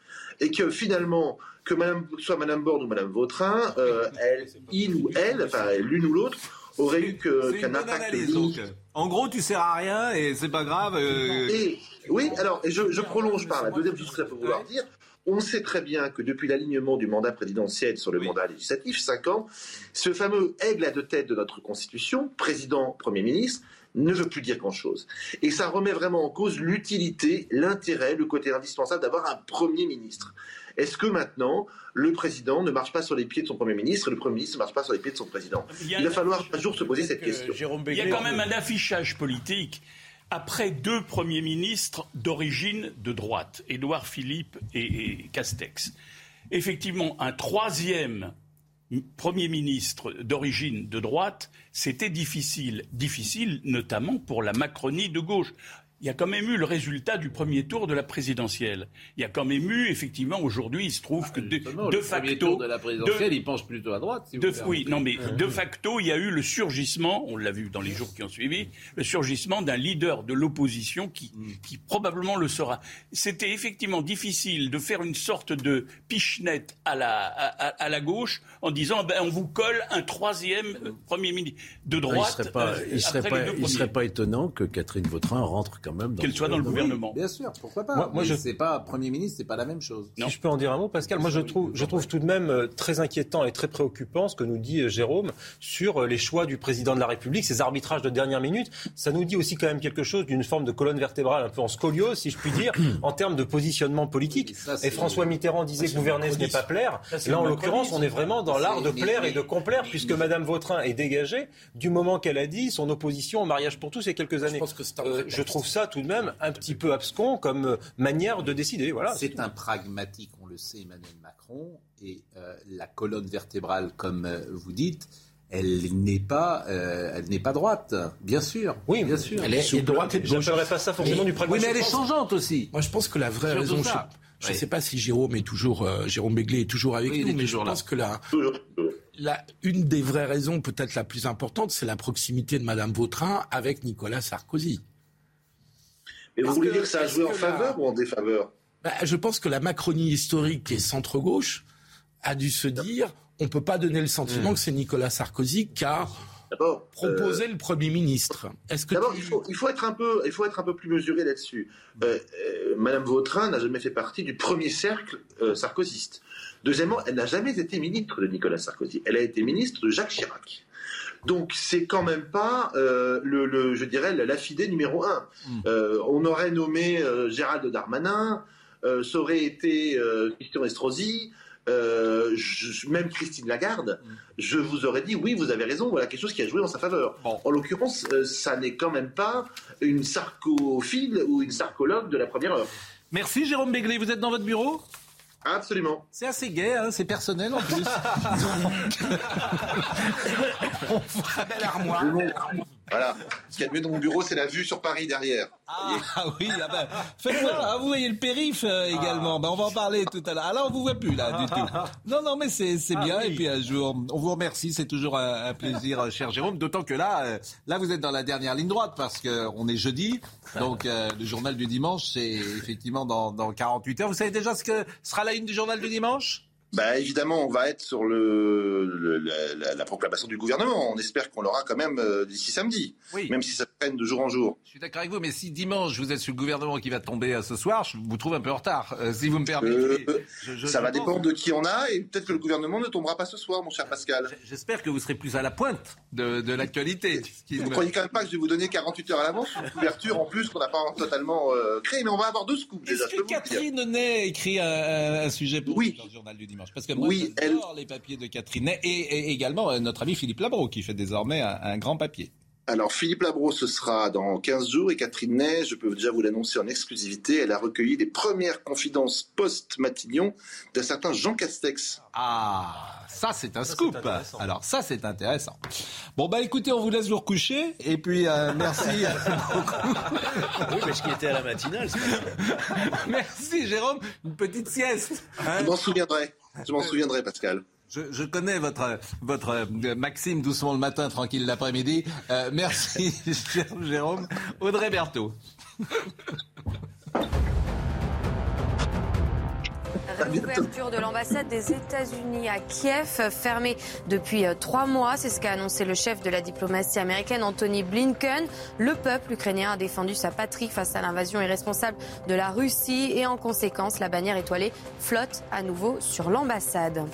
Et que finalement, que Madame, soit Madame Borne ou Madame Vautrin, euh, elle, il ou elle, enfin l'une ou l'autre, aurait eu qu'un impact limite. En gros, tu sers à rien et c'est pas grave. Euh. Et, oui, alors, je, je prolonge par la deuxième chose que ça peut vouloir dire. On sait très bien que depuis l'alignement du mandat présidentiel sur le mandat législatif, 5 ans, ce fameux aigle à deux têtes de notre Constitution, président, Premier ministre, ne veut plus dire grand-chose. Et ça remet vraiment en cause l'utilité, l'intérêt, le côté indispensable d'avoir un Premier ministre. Est-ce que maintenant, le président ne marche pas sur les pieds de son Premier ministre et le Premier ministre ne marche pas sur les pieds de son président? Il, va falloir un jour se poser cette question. Il y a quand même un affichage politique après deux premiers ministres d'origine de droite, Édouard Philippe et, Castex. Effectivement, un troisième Premier ministre d'origine de droite, c'était difficile. Difficile notamment pour la Macronie de gauche il y a quand même eu le résultat du premier tour de la présidentielle. Il y a quand même eu, effectivement, aujourd'hui, il se trouve que de, de facto. tour de la présidentielle, il penche plutôt à droite. Si oui, non, mais de facto, il y a eu le surgissement, on l'a vu dans les jours qui ont suivi, le surgissement d'un leader de l'opposition qui, mm. qui probablement le sera. C'était effectivement difficile de faire une sorte de pichenette à la, à, la gauche en disant ben, on vous colle un troisième euh, Premier ministre de droite. Il ne serait, pas, euh, il serait pas étonnant que Catherine Vautrin rentre quand qu'elle soit dans le gouvernement. bien sûr, pourquoi pas. Moi, je sais pas Premier ministre, c'est pas la même chose. Si je peux en dire un mot, Pascal, moi je trouve, je trouve tout de même euh, très inquiétant et très préoccupant ce que nous dit euh, Jérôme sur euh, les choix du président de la République, ces arbitrages de dernière minute. Ça nous dit aussi quand même quelque chose d'une forme de colonne vertébrale un peu en scoliose, si je puis dire, en termes de positionnement politique. Et, François Mitterrand disait que gouverner ce n'est pas plaire. Là, en l'occurrence, on est vraiment dans l'art de plaire et de complaire, puisque Madame Vautrin est dégagée du moment qu'elle a dit son opposition au mariage pour tous il y a quelques années. Je, trouve ça tout de même un petit peu abscon comme euh, manière de décider. Voilà. C'est un pragmatique, on le sait, Emmanuel Macron, et euh, la colonne vertébrale, comme euh, vous dites, elle n'est pas, elle n'est pas droite, bien sûr. Oui, bien sûr. Elle est, droite et de gauche. pas ça forcément du pragmatisme. Oui, mais elle est changeante aussi. Moi, je pense que la vraie raison. Je ne sais pas si Jérôme est toujours, Jérôme Béglé est toujours avec nous, mais je pense que la, la, une des vraies raisons, peut-être la plus importante, c'est la proximité de Madame Vautrin avec Nicolas Sarkozy. Mais vous voulez dire que ça a joué en faveur ou en défaveur? Bah, Je pense que la Macronie historique et centre-gauche a dû se dire on ne peut pas donner le sentiment hmm. que c'est Nicolas Sarkozy qui a proposé euh, le Premier ministre. Est-ce que D'abord, il, faut, il, faut, être un peu, il faut être un peu plus mesuré là-dessus. Euh, euh, Madame Vautrin n'a jamais fait partie du premier cercle sarkozyste. Deuxièmement, elle n'a jamais été ministre de Nicolas Sarkozy. Elle a été ministre de Jacques Chirac. Donc c'est quand même pas euh, le, je dirais l'affidé numéro un. Hmm. Euh, on aurait nommé euh, Gérald Darmanin, ça aurait été Christian Estrosi, même Christine Lagarde. Hmm. Je vous aurais dit oui, vous avez raison, voilà quelque chose qui a joué en sa faveur. En l'occurrence, ça n'est quand même pas une sarcophile ou une sarcologue de la première heure. Merci Jérôme Béglé, vous êtes dans votre bureau? Absolument. C'est assez gay, hein, c'est personnel en plus. on belle armoire. Voilà. Ce qu'il y a de mieux dans mon bureau, c'est la vue sur Paris derrière. Ah oui, ah ben, faites voir, ah, vous voyez le périph' euh, également. Ben, on va en parler tout à l'heure. Ah là, on vous voit plus là du tout. Non, non, mais c'est c'est bien. Et puis un jour, on vous remercie. C'est toujours un, un plaisir, euh, cher Jérôme. D'autant que là, euh, là, vous êtes dans la dernière ligne droite parce que on est jeudi. Donc euh, le journal du dimanche, c'est effectivement dans, dans 48 heures. Vous savez déjà ce que sera la une du journal du dimanche? Bah évidemment, on va être sur le, le- la, la- la proclamation du gouvernement. On espère qu'on l'aura quand même euh, d'ici samedi, Oui. même si ça traîne de jour en jour. Je suis d'accord avec vous, mais si dimanche vous êtes sur le gouvernement qui va tomber euh, ce soir, je vous trouve un peu en retard. Euh, si vous me permettez. Je- je- ça je va pense- dépendre de qui on a et peut-être que le gouvernement ne tombera pas ce soir, mon cher Pascal. J'espère que vous serez plus à la pointe de, de l'actualité. Vous me- ne croyez quand même pas que je vais vous donner 48 heures à l'avance une couverture en plus qu'on n'a pas totalement créée, mais on va avoir deux scoops. Est-ce que. Catherine Ney écrit un, sujet pour Oui. dans le journal du dimanche? Parce que moi, Oui, j'adore les papiers de Catherine Ney et, et également euh, notre ami Philippe Labro qui fait désormais un, un grand papier. Alors, Philippe Labro, ce sera dans 15 jours et Catherine Ney, je peux déjà vous l'annoncer en exclusivité, elle a recueilli les premières confidences post-Matignon d'un certain Jean Castex. Ah, ça c'est un scoop. Alors ça c'est intéressant. Bon bah écoutez, on vous laisse vous recoucher et puis euh, merci beaucoup. Oui, parce qu'il était à la matinale. merci Jérôme, une petite sieste. hein Je m'en souviendrai, je m'en souviendrai Pascal. Je, connais votre, votre euh, Maxime doucement le matin, tranquille l'après-midi. Euh, merci, cher Jérôme. Audrey Berthaud. Réouverture de l'ambassade des États-Unis à Kiev, fermée depuis euh, trois mois. C'est ce qu'a annoncé le chef de la diplomatie américaine, Anthony Blinken. Le peuple ukrainien a défendu sa patrie face à l'invasion irresponsable de la Russie et en conséquence, la bannière étoilée flotte à nouveau sur l'ambassade.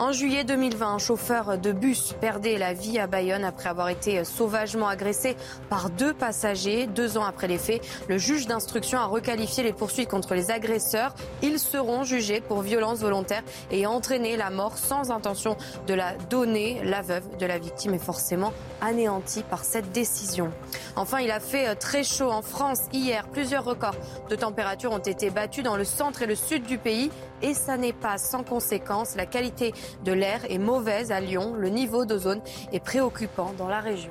En juillet 2020, un chauffeur de bus perdait la vie à Bayonne après avoir été sauvagement agressé par deux passagers. Deux ans après les faits, le juge d'instruction a requalifié les poursuites contre les agresseurs. Ils seront jugés pour violence volontaire et entraîner la mort sans intention de la donner. La veuve de la victime est forcément anéantie par cette décision. Enfin, il a fait très chaud en France hier. Plusieurs records de température ont été battus dans le centre et le sud du pays. Et ça n'est pas sans conséquence. La qualité de l'air est mauvaise à Lyon. Le niveau d'ozone est préoccupant dans la région.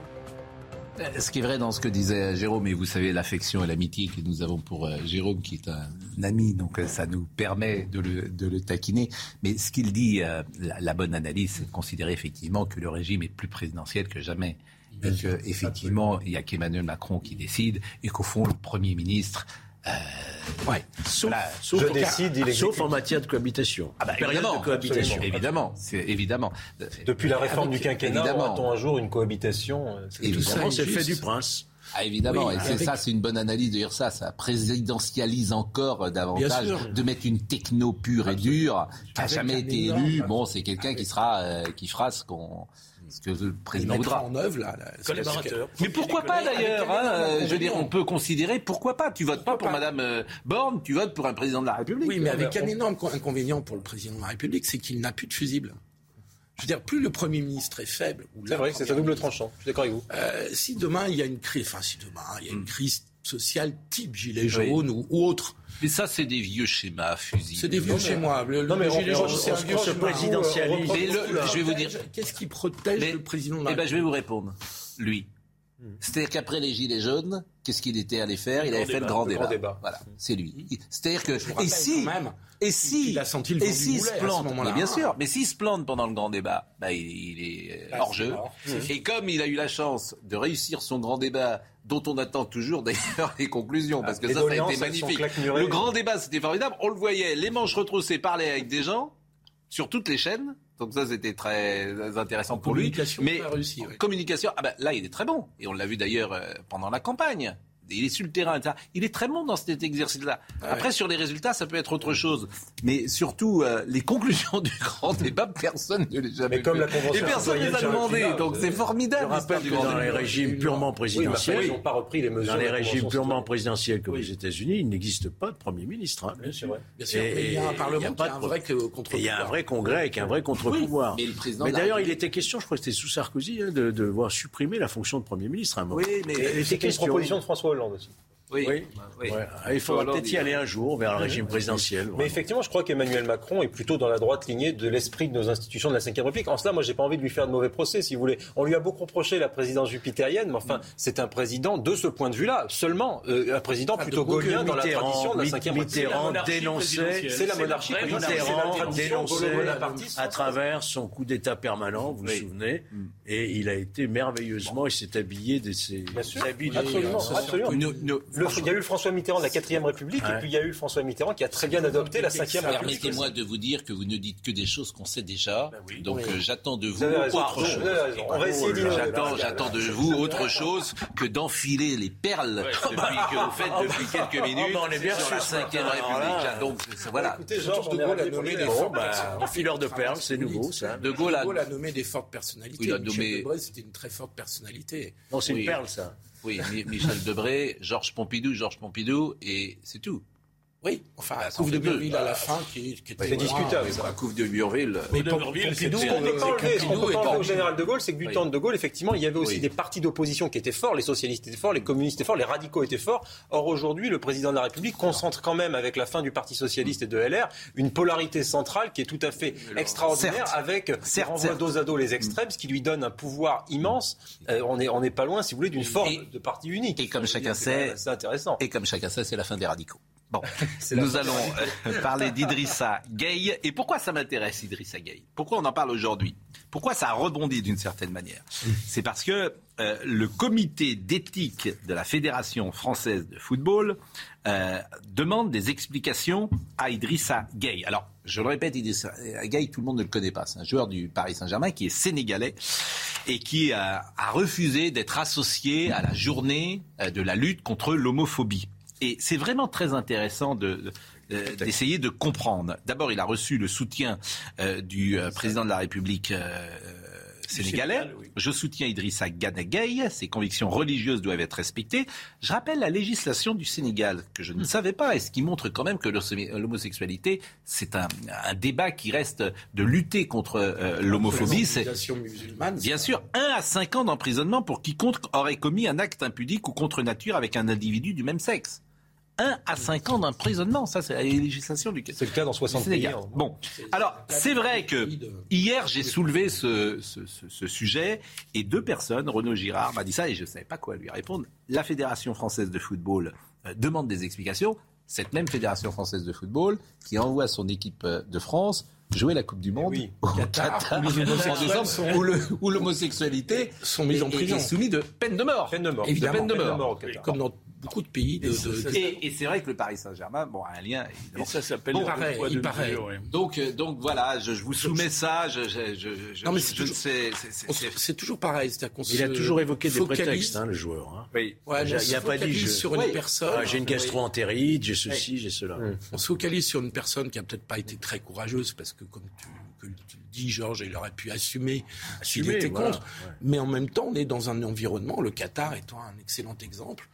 Ce qui est vrai dans ce que disait Jérôme, et vous savez l'affection et l'amitié que nous avons pour euh, Jérôme, qui est un ami, donc euh, ça nous permet de le, de le taquiner. Mais ce qu'il dit, euh, la, la bonne analyse, c'est de considérer effectivement que le régime est plus présidentiel que jamais. Et que, effectivement, il n'y a qu'Emmanuel Macron qui décide, et qu'au fond, le Premier ministre euh, ouais. Sauf, Voilà. sauf, Je en, décide, il sauf exécute. en matière de cohabitation. Ah bah, Période évidemment, de cohabitation. évidemment, c'est évidemment. Depuis la réforme Avec- du quinquennat, évidemment. aura-t-on un jour une cohabitation euh, Évidemment, c'est le fait du prince. Ah, évidemment, Oui, et c'est avec- ça, c'est une bonne analyse de dire ça. Ça présidentialise encore euh, davantage de mettre une techno pure et dure qui n'a jamais été élue. Bon, c'est quelqu'un qui sera, euh, qui fera ce qu'on, ce que le président voudra. en œuvre là. Collaborateur. Mais pourquoi pas d'ailleurs hein, euh, Je veux dire, on peut considérer pourquoi pas. Tu votes pas pour Madame euh, Borne, tu votes pour un président de la République. Oui, mais avec On- un énorme co- inconvénient pour le président de la République, c'est qu'il n'a plus de fusible. Je veux dire, plus le Premier ministre est faible, ou C'est vrai, c'est Première double tranchant. Je suis d'accord avec vous. euh, si demain il y a une crise, enfin si demain il y a une crise sociale type gilet Oui. jaune ou, ou autre, Mais ça, c'est des vieux schémas fusil. c'est des vieux chez moi. Le, Non, mais le gilet jaune, c'est un vieux schéma. le- je vais vous dire. Qu'est-ce qui protège Mais- le président de la Eh ben, je vais vous répondre. Lui. C'est-à-dire qu'après les Gilets jaunes, qu'est-ce qu'il était allé faire? Il avait fait le débat, grand le débat. grand débat. Voilà, c'est lui. C'est-à-dire que Je et si quand même et si qu'il a senti le et boulet se à ce plante, moment-là. mais bien sûr, mais s'il se plante pendant le grand débat, bah, il, il est Bah, hors jeu. mort. Et comme il a eu la chance de réussir son grand débat, dont on attend toujours d'ailleurs les conclusions, parce que Les ça, ça a été magnifique. Le grand débat, c'était formidable. On le voyait, les manches retroussées, parler avec des gens sur toutes les chaînes. Donc ça, c'était très intéressant pour lui. Communication Mais ouais. communication, ah ben, là, il est très bon. Et on l'a vu d'ailleurs euh, pendant la campagne. Il est sur le terrain, etc. Il est très bon dans cet exercice-là. Après, sur les résultats, ça peut être autre chose. Mais surtout, euh, les conclusions du grand débat, personne ne les a jamais Mais comme fait. la Convention Et personne ne les a demandé. Donc c'est formidable. Je rappelle que dans les régimes purement présidentiels, ils n'ont pas repris les mesures. dans les régimes purement présidentiels comme Oui. aux États-Unis, il n'existe pas de Premier ministre. hein. Bien sûr, ouais. Bien sûr, Et- il y a un Parlement il y a qui pas a un vrai que- contre Et il y a un vrai congrès avec un vrai contre-pouvoir. mais d'ailleurs, il était question, je crois que c'était sous Sarkozy, hein, de, de voir supprimer la fonction de Premier ministre à un moment. Oui, mais C'était une proposition de François Hollande Lorentzen. Oui. Ah, il faudra peut-être y aller un jour vers un régime présidentiel. Mais effectivement, je crois qu'Emmanuel Macron est plutôt dans la droite lignée de l'esprit de nos institutions de la Ve République. En cela, moi, j'ai pas envie de lui faire de mauvais procès, si vous voulez. On lui a beaucoup reproché la présidence jupitérienne, mais enfin, c'est un président de ce point de vue-là, seulement euh, un président plutôt gaulien dans la tradition de la Ve République. Mitterrand dénonçait, c'est la monarchie Mitterrand dénonçait à travers son coup d'État permanent, vous vous souvenez, et il a été merveilleusement, il s'est habillé de ses habits de Absolument, absolument. il y a eu le François Mitterrand de la 4ème République, et puis il y a eu le François Mitterrand qui a très bien adopté la 5ème République. Permettez-moi de vous dire que vous ne dites que des choses qu'on sait déjà. Ben Donc euh, j'attends de vous, raison, autre chose. On va essayer d'y J'attends, j'attends de vous autre chose que d'enfiler les perles depuis que vous faites depuis quelques minutes on est bien sur la sûr. 5 République. Donc voilà. Surtout de Gaulle a nommé des fileur de perles, c'est nouveau ça. De Gaulle a- nommé des fortes personnalités. Oui, Michel Debré, c'était une très forte personnalité. Non, c'est Oui. une perle ça. Oui, Mi- Michel Debré, Georges Pompidou, Georges Pompidou, et c'est tout. Oui, enfin, Bah, la ça couve de. Burville à la Bah, fin qui, qui était C'est discutable. La couve de Burville. Mais de Burville, Pompidou, Ce qu'on peut pas enlever, ce qu'on peut pas est enlever au général de Gaulle, c'est que du Oui. temps de De Gaulle, effectivement, il y avait aussi Oui. des partis d'opposition qui étaient forts, les socialistes étaient forts, les communistes étaient forts, les radicaux étaient forts. Or, aujourd'hui, le président de la République concentre quand même, avec la fin du Parti socialiste et de LR, une polarité centrale qui est tout à fait extraordinaire, Certes. avec Certes, renvoie certes. dos à dos les extrêmes, ce qui lui donne un pouvoir immense. Euh, on n'est on pas loin, si vous voulez, d'une forme Et- de parti unique. Et comme chacun C'est sait, assez intéressant. et comme chacun sait, c'est la fin des radicaux. Bon, nous allons euh, parler d'Idrissa Gueye. Et pourquoi ça m'intéresse, Idrissa Gueye? Pourquoi on en parle aujourd'hui? Pourquoi ça a rebondi d'une certaine manière? C'est parce que euh, le comité d'éthique de la Fédération française de football euh, demande des explications à Idrissa Gueye. Alors, je le répète, Idrissa Gueye, tout le monde ne le connaît pas. C'est un joueur du Paris Saint-Germain qui est sénégalais et qui a, a refusé d'être associé à la journée de la lutte contre l'homophobie. Et c'est vraiment très intéressant de, de- d'essayer de comprendre. D'abord, il a reçu le soutien euh, du euh, président de la République euh, sénégalais. Sénégal, oui. Je soutiens Idrissa Gana Gueye. Ses convictions religieuses doivent être respectées. Je rappelle la législation du Sénégal que je ne savais pas et ce qui montre quand même que l'homosexualité, c'est un, un débat qui reste de lutter contre euh, l'homophobie. C'est Bien sûr, 1 à 5 ans d'emprisonnement pour quiconque aurait commis un acte impudique ou contre nature avec un individu du même sexe. 1 à 5 ans d'emprisonnement, ça c'est la législation du C'est le cas dans 60 pays. Hein. Bon, alors c'est vrai que hier j'ai soulevé ce, ce- ce- ce sujet et deux personnes, Renaud Girard m'a dit ça et je ne savais pas quoi lui répondre. La Fédération française de football euh, demande des explications. Cette même Fédération française de football qui envoie son équipe euh, de France jouer la Coupe du Monde au Qatar, où décembre, sont- où l'homosexualité sont mis en prison. est soumis de peine de mort. Peine de mort. Évidemment, peine de Peine de mort. mort. Comme dans beaucoup de pays de, de- Et, et c'est vrai que le Paris Saint-Germain, bon, a un lien. évidemment. Et ça s'appelle Bon, le paraît, il de paraît. mesure, ouais. Donc, euh, donc voilà, je, je vous soumets ça. Je, je, je, je- Non, mais c'est toujours- sais. c'est- c'est- c'est- c'est toujours pareil. c'est-à-dire qu'on Il a toujours évoqué des focalise- prétextes, hein, le joueur. hein. Oui. Ouais, Il on a- pas dit sur une Oui. personne. Ah, j'ai une gastroentérite, j'ai ceci, j'ai cela. On se focalise sur une personne qui a peut-être pas été très courageuse parce que, comme tu, que tu le dis, Georges, il aurait pu assumer s'il Assumer, était voilà, contre. Mais en même temps, on est dans un environnement, le Qatar étant un excellent exemple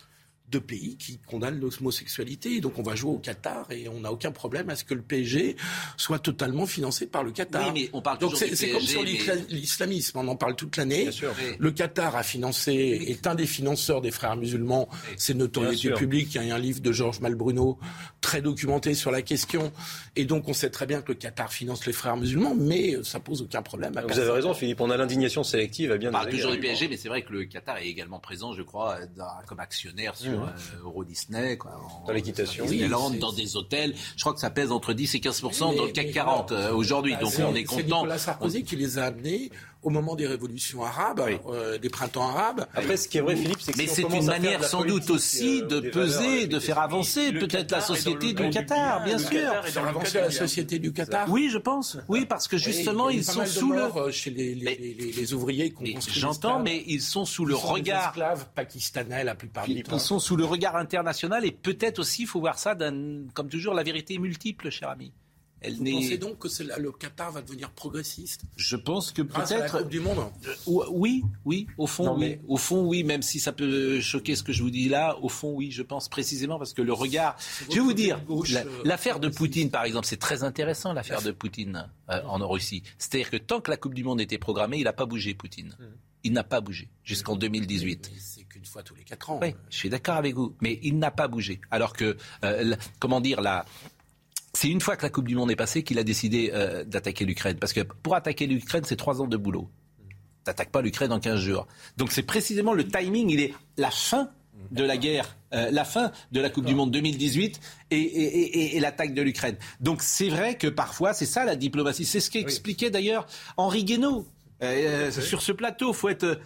de pays qui condamnent l'homosexualité. Donc on va jouer au Qatar et on n'a aucun problème à ce que le PSG soit totalement financé par le Qatar. Oui, mais on parle Donc toujours c'est c'est comme sur mais- l'isla- l'islamisme, on en parle toute l'année. Le Qatar a financé, est un des financeurs des frères musulmans. C'est Bien notoriété publique. Il y a un livre de Georges Malbruno très documenté sur la question. Et donc on sait très bien que le Qatar finance les frères musulmans, mais ça pose aucun problème à Vous avez raison, Philippe. On a l'indignation sélective à bien On parle toujours du. PSG, mais c'est vrai que le Qatar est également présent, je crois, dans- comme actionnaire sur Euh, Euro Disney, quoi, en- Dans l'équitation. Oui, c'est- dans des hôtels. Je crois que ça pèse entre 10 et 15% dans Mais- le CAC mais 40 alors, euh, aujourd'hui. bah, Donc c'est- on est C'est content. Nicolas Sarkozy qui les a amenés au moment des révolutions arabes, euh, des printemps arabes. Après, ce qui est vrai, Philippe, c'est que Mais si c'est une manière sans doute aussi euh, de peser, de faire avancer peut-être la société du Qatar, bien, sûr. Faire avancer la société du Qatar. Oui, je pense. Oui, parce que justement, ils sont sous le. euh, chez les, les, Mais- les- les ouvriers construit J'entends, mais ils sont sous le Ils sont des regard. esclaves pakistanais la plupart du temps. Ils sont sous le regard international et peut-être aussi, il faut voir ça comme toujours, la vérité est multiple, cher ami. Elle Vous pensez donc que là- le Qatar va devenir progressiste Je pense que peut-être. Coupe du Monde Ou- Oui, oui, au fond, Non, oui. mais- Au fond, oui, même si ça peut choquer ce que je vous dis là, au fond, oui, je pense précisément parce que le regard. Je vais vous dire, euh, l'affaire de Poutine, par exemple, c'est très intéressant, l'affaire de Poutine euh, en Russie. C'est-à-dire que tant que la Coupe du Monde était programmée, il n'a pas bougé, Poutine. Il n'a pas bougé jusqu'en 2018. C'est qu'une fois tous les quatre ans. Oui, je suis d'accord avec vous, mais il n'a pas bougé. Alors que, euh, comment dire, la, c'est une fois que la Coupe du Monde est passée qu'il a décidé euh, d'attaquer l'Ukraine. Parce que pour attaquer l'Ukraine, c'est trois ans de boulot. T'attaques pas l'Ukraine en 15 jours. Donc c'est précisément le timing, il est la fin de la guerre, euh, la fin de la Coupe du Monde 2018 et, l'attaque de l'Ukraine. Donc c'est vrai que parfois, c'est ça la diplomatie. C'est ce qu'expliquait d'ailleurs Henri Guénaud euh, sur ce plateau. Faut être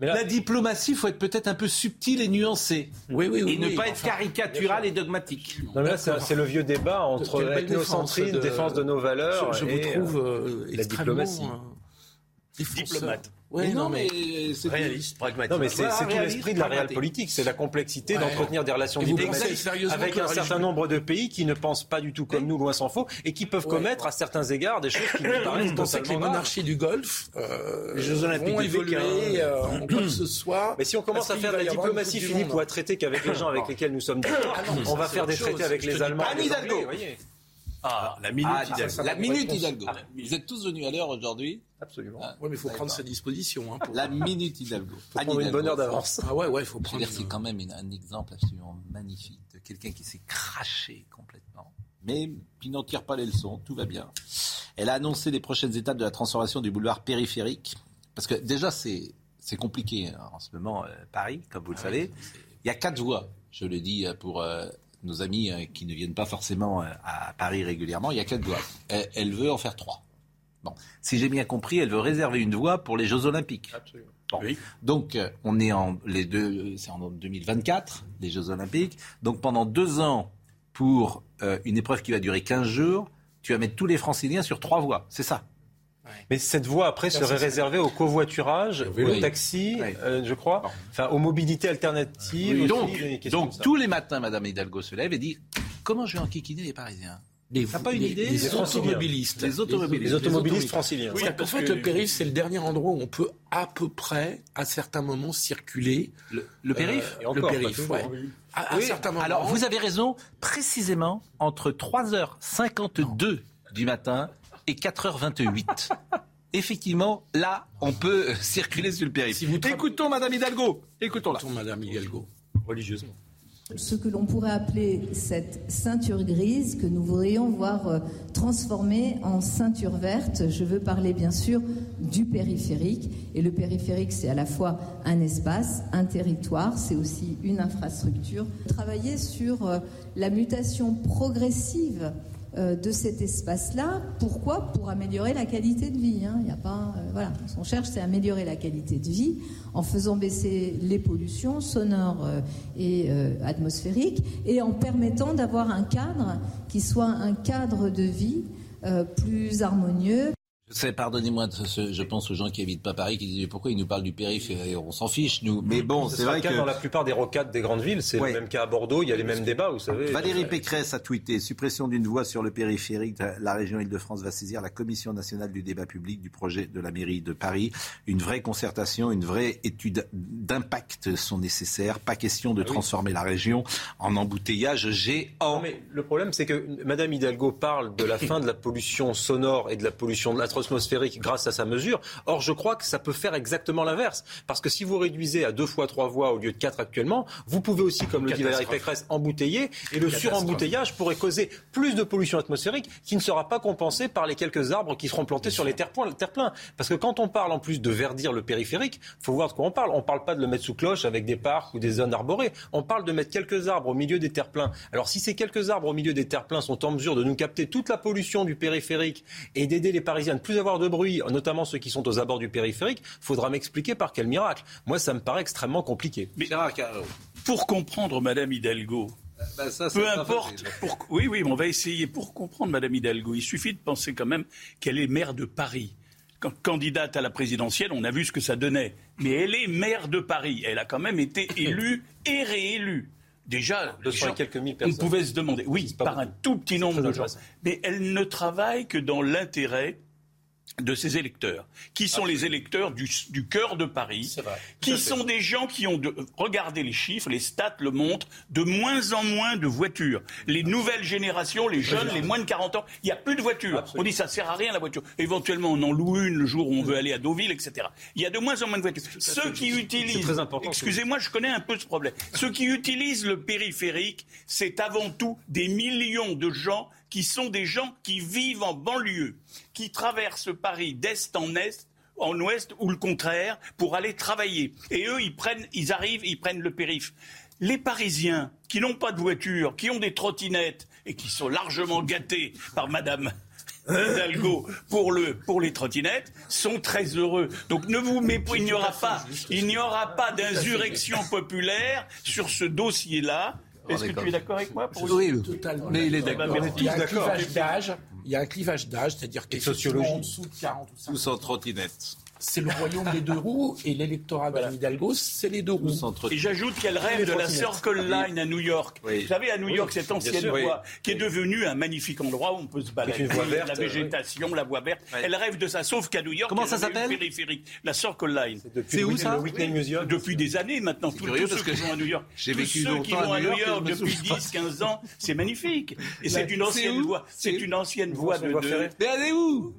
la diplomatie, il faut être peut-être un peu subtil et nuancé. Oui, oui, oui, et ne pas être caricatural et dogmatique. Non, mais là, c'est le vieux débat entre ethnocentrisme, défense, défense de nos valeurs je, je et vous trouve, euh, la diplomatie. Diplomate. Oui, non, mais, c'est réaliste, pragmatique. Non, mais c'est tout l'esprit de la réelle politique, c'est la complexité d'entretenir des relations diplomatiques avec un certain nombre de pays qui ne pensent pas du tout comme nous, loin s'en faut, et qui peuvent commettre à certains égards des choses qui nous paraissent totalement que les monarchies du Golfe, euh, les Jeux Olympiques vont évoluer euh, quoi que ce soit. Mais si on commence à faire de la diplomatie, Philippe, ou à traiter qu'avec les gens avec lesquels nous sommes d'accord, on va faire des traités avec les Allemands. Ah, la minute ah, Hidalgo. La minute Hidalgo. Vous êtes tous venus à l'heure aujourd'hui Absolument. Ah, oui, mais il faut prendre sa disposition. Hein, La minute Hidalgo. Il faut prendre une bonne heure d'avance. Ah ouais, ouais, il faut prendre. C'est quand même un exemple absolument magnifique de quelqu'un qui s'est craché complètement. Mais qui n'en tire pas les leçons, tout va bien. Elle a annoncé les prochaines étapes de la transformation du boulevard périphérique. Parce que déjà, c'est, c'est compliqué hein, en ce moment, euh, Paris, comme vous le ah savez. Il y a quatre voies, je le dis euh, pour euh, nos amis euh, qui ne viennent pas forcément euh, à Paris régulièrement, il y a quatre voies. Elle, veut en faire trois. Bon, si j'ai bien compris, elle veut réserver une voie pour les Jeux Olympiques. Absolument. Donc, euh, on est en les deux, c'est en 2024, les Jeux Olympiques. Donc, pendant deux ans, pour une épreuve qui va durer 15 jours, tu vas mettre tous les Franciliens sur trois voies. C'est ça. Mais cette voie après serait réservée au covoiturage, au taxi, euh, je crois, enfin aux mobilités alternatives. donc, tous les matins, Madame Hidalgo se lève et dit comment je vais enquiquiner les Parisiens? Les, pas une idée Les automobilistes. Les automobilistes, les automobilistes franciliens. Oui, en fait, le périph', c'est le dernier endroit où on peut à peu près, à certains moments, circuler. Le, le périph' euh, Le périph', ouais. À, certains moments. Alors, vous avez raison, précisément entre 3h52 du matin et 4h28. Effectivement, là, on peut circuler sur le périph'. Écoutons Madame Hidalgo. Écoutons-la. Écoutons Madame Hidalgo. Religieusement. Ce que l'on pourrait appeler cette ceinture grise que nous voudrions voir euh, transformée en ceinture verte. Je veux parler bien sûr du périphérique. Et le périphérique, c'est à la fois un espace, un territoire, c'est aussi une infrastructure. Travailler sur euh, la mutation progressive euh, de cet espace-là. Pourquoi Pour améliorer la qualité de vie. Hein. Il y a pas, euh, voilà, ce qu'on cherche, c'est améliorer la qualité de vie en faisant baisser les pollutions sonores euh, et atmosphériques et en permettant d'avoir un cadre qui soit un cadre de vie plus harmonieux, pardonnez-moi, je pense aux gens qui habitent pas Paris, qui disent pourquoi ils nous parlent du périph' on s'en fiche, nous. Mais bon, c'est vrai le cas que... dans la plupart des rocades des grandes villes, c'est le même cas à Bordeaux, il y a les mêmes débats, vous savez. Valérie Pécresse a tweeté suppression d'une voie sur le périphérique. La région Île-de-France va saisir la commission nationale du débat public du projet de la mairie de Paris. Une vraie concertation, une vraie étude d'impact sont nécessaires. Pas question de ah transformer la région en embouteillage géant. mais le problème, c'est que Madame Hidalgo parle de la fin de la pollution sonore et de la pollution de la atmosphérique grâce à sa mesure. Or, je crois que ça peut faire exactement l'inverse. Parce que si vous réduisez à deux fois trois voies au lieu de quatre actuellement, vous pouvez aussi, comme le dit Valérie Pécresse, embouteiller. Et le surembouteillage pourrait causer plus de pollution atmosphérique qui ne sera pas compensée par les quelques arbres qui seront plantés sur les terre-pleins. Parce que quand on parle en plus de verdir le périphérique, faut voir de quoi on parle. On ne parle pas de le mettre sous cloche avec des parcs ou des zones arborées. On parle de mettre quelques arbres au milieu des terre-pleins. Alors si ces quelques arbres au milieu des terre-pleins sont en mesure de nous capter toute la pollution du périphérique et d'aider les Parisiens plus avoir de bruit, notamment ceux qui sont aux abords du périphérique, faudra m'expliquer par quel miracle. Moi, ça me paraît extrêmement compliqué. Mais, pour comprendre Madame Hidalgo, bah, peu importe. Oui, oui, on va essayer. Pour comprendre Madame Hidalgo, il suffit de penser quand même qu'elle est maire de Paris. Quand candidate à la présidentielle, on a vu ce que ça donnait. Mais elle est maire de Paris. Elle a quand même été élue et réélue. Déjà, quelques mille personnes. on pouvait se demander, oui, par un tout petit nombre de gens. Mais elle ne travaille que dans l'intérêt de ses électeurs, qui sont les électeurs du, du cœur de Paris, qui sont des gens qui ont, de, regardez les chiffres, les stats le montrent, de moins en moins de voitures. Les nouvelles générations, les jeunes, les moins de 40 ans, il n'y a plus de voitures. On dit ça sert à rien la voiture. Éventuellement, on en loue une le jour où on veut aller à Deauville, etc. Il y a de moins en moins de voitures. Ceux qui utilisent, excusez-moi, je connais un peu ce problème. Ceux qui utilisent le périphérique, c'est avant tout des millions de gens qui sont des gens qui vivent en banlieue, qui traversent Paris d'est en est en ouest ou le contraire pour aller travailler. Et eux, ils prennent, ils arrivent, ils prennent le périph. Les Parisiens qui n'ont pas de voiture, qui ont des trottinettes et qui sont largement gâtés par Madame Hidalgo pour, le, pour les trottinettes sont très heureux. Donc ne vous aura pas, il n'y aura pas d'insurrection populaire sur ce dossier-là. Est-ce que tu es d'accord avec moi pour Oui, totalement. Mais il est d'accord. Il y a un clivage d'âge. Il y a un clivage d'âge, c'est-à-dire que sociologie. en dessous de 40 ou 50 Tous en trottinette. C'est le royaume des deux roues et l'électorat de Hidalgo, c'est les deux roues. Et j'ajoute qu'elle rêve de la Circle Line à New York. Vous savez, à New York, cette ancienne voie, qui est devenue un magnifique endroit où on peut se balader, une voie verte, la végétation, la voie verte. Elle rêve de ça, sauf qu'à New York, Comment ça s'appelle périphérique, la Circle Line. C'est où, ça le Whitney Museum Depuis des années maintenant. Tous, curieux tous ceux qui vont à New York. j'ai tous vécu ceux qui vont à New York, depuis souviens. 10, 15 ans, c'est magnifique. Et c'est une ancienne voie. C'est une ancienne voie de. voie de- ferrée Mais allez où?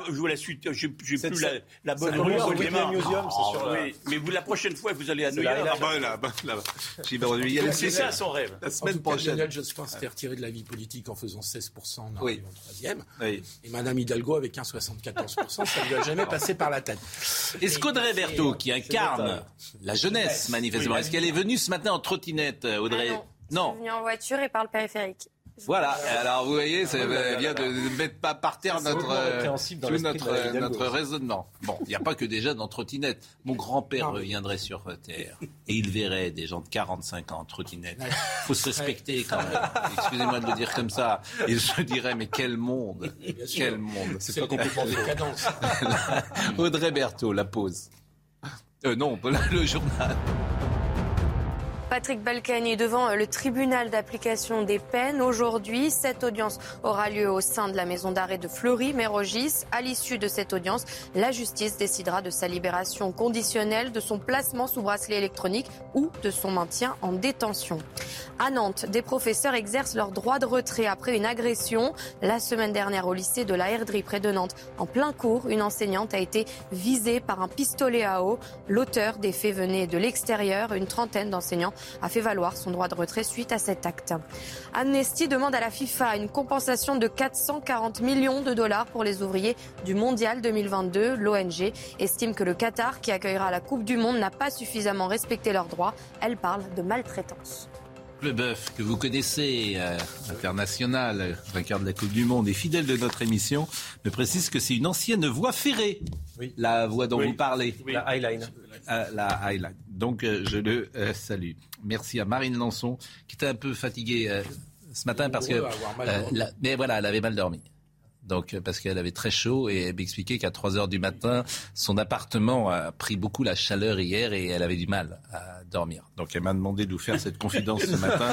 Ah, je vous la suite, j'ai plus la, la bonne c'est le rue. Museum, c'est Ah, sur la- oui. Mais vous, la prochaine fois, vous allez à New York. Là, là-bas. A le C'est ça son rêve. La En semaine tout cas, prochaine. Lionel Jospin s'était retiré de la vie politique en faisant 16% en Oui. arrivant troisième. Oui. Et Madame Hidalgo avec un 74%, ça ne lui a jamais passé par la tête. Est-ce qu'Audrey Berthaud, qui incarne la jeunesse, manifestement, est-ce qu'elle est venue ce matin en trottinette, euh, Audrey Ah non. Je suis venue en voiture et par le périphérique. Voilà. Alors vous voyez, ça vient de ne mettre pas par terre notre euh, tout l'esprit notre euh, notre raisonnement. Bon, il n'y a pas que des jeunes en trottinette. Mon grand-père reviendrait sur terre et il verrait des gens de 45 ans en trottinette. Il faut se respecter quand même. Excusez-moi de le dire comme ça. Il se dirait mais quel monde, quel monde. C'est pas complètement décadence. Audrey Berthaud, la pause. Euh, non, le journal. Patrick Balkany devant euh, le tribunal d'application des peines. Aujourd'hui, cette audience aura lieu au sein de la maison d'arrêt de Fleury-Mérogis. À l'issue de cette audience, la justice décidera de sa libération conditionnelle, de son placement sous bracelet électronique ou de son maintien en détention. À Nantes, des professeurs exercent leur droit de retrait après une agression. La semaine dernière, au lycée de la Herderie près de Nantes, en plein cours, une enseignante a été visée par un pistolet à eau. L'auteur des faits venait de l'extérieur. Une trentaine d'enseignants a fait valoir son droit de retrait suite à cet acte. Amnesty demande à la FIFA une compensation de 440 millions de dollars pour les ouvriers du Mondial 2022. L'ONG estime que le Qatar, qui accueillera la Coupe du Monde, n'a pas suffisamment respecté leurs droits. Elle parle de maltraitance. Le bœuf que vous connaissez, euh, international, vainqueur de la Coupe du Monde et fidèle de notre émission, me précise que c'est une ancienne voie ferrée, la voie dont Oui. vous parlez. La Highline. Euh, la Highline. Donc euh, je le euh, salue. Merci à Marine Lançon, qui était un peu fatiguée ce matin parce que... La- mais voilà, elle avait mal dormi. Donc, euh, parce qu'elle avait très chaud et elle m'expliquait qu'à 3 heures du matin, son appartement a pris beaucoup la chaleur hier et elle avait du mal à dormir. Donc, elle m'a demandé de vous faire cette confidence ce matin.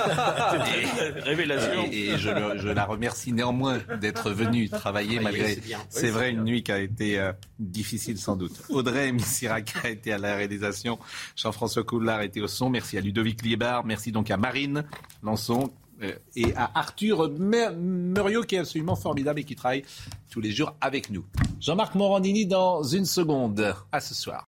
Et- Révélation. Et, et je, le- je la remercie néanmoins d'être venue travailler malgré. c'est Oui, vrai, une nuit qui a été euh, difficile sans doute. Audrey Missirac a été à la réalisation. Jean-François Coulard était au son. Merci à Ludovic Liébar. Merci donc à Marine Lançon. Euh, et à Arthur Muriot qui est absolument formidable et qui travaille tous les jours avec nous. Jean-Marc Morandini dans une seconde. À ce soir.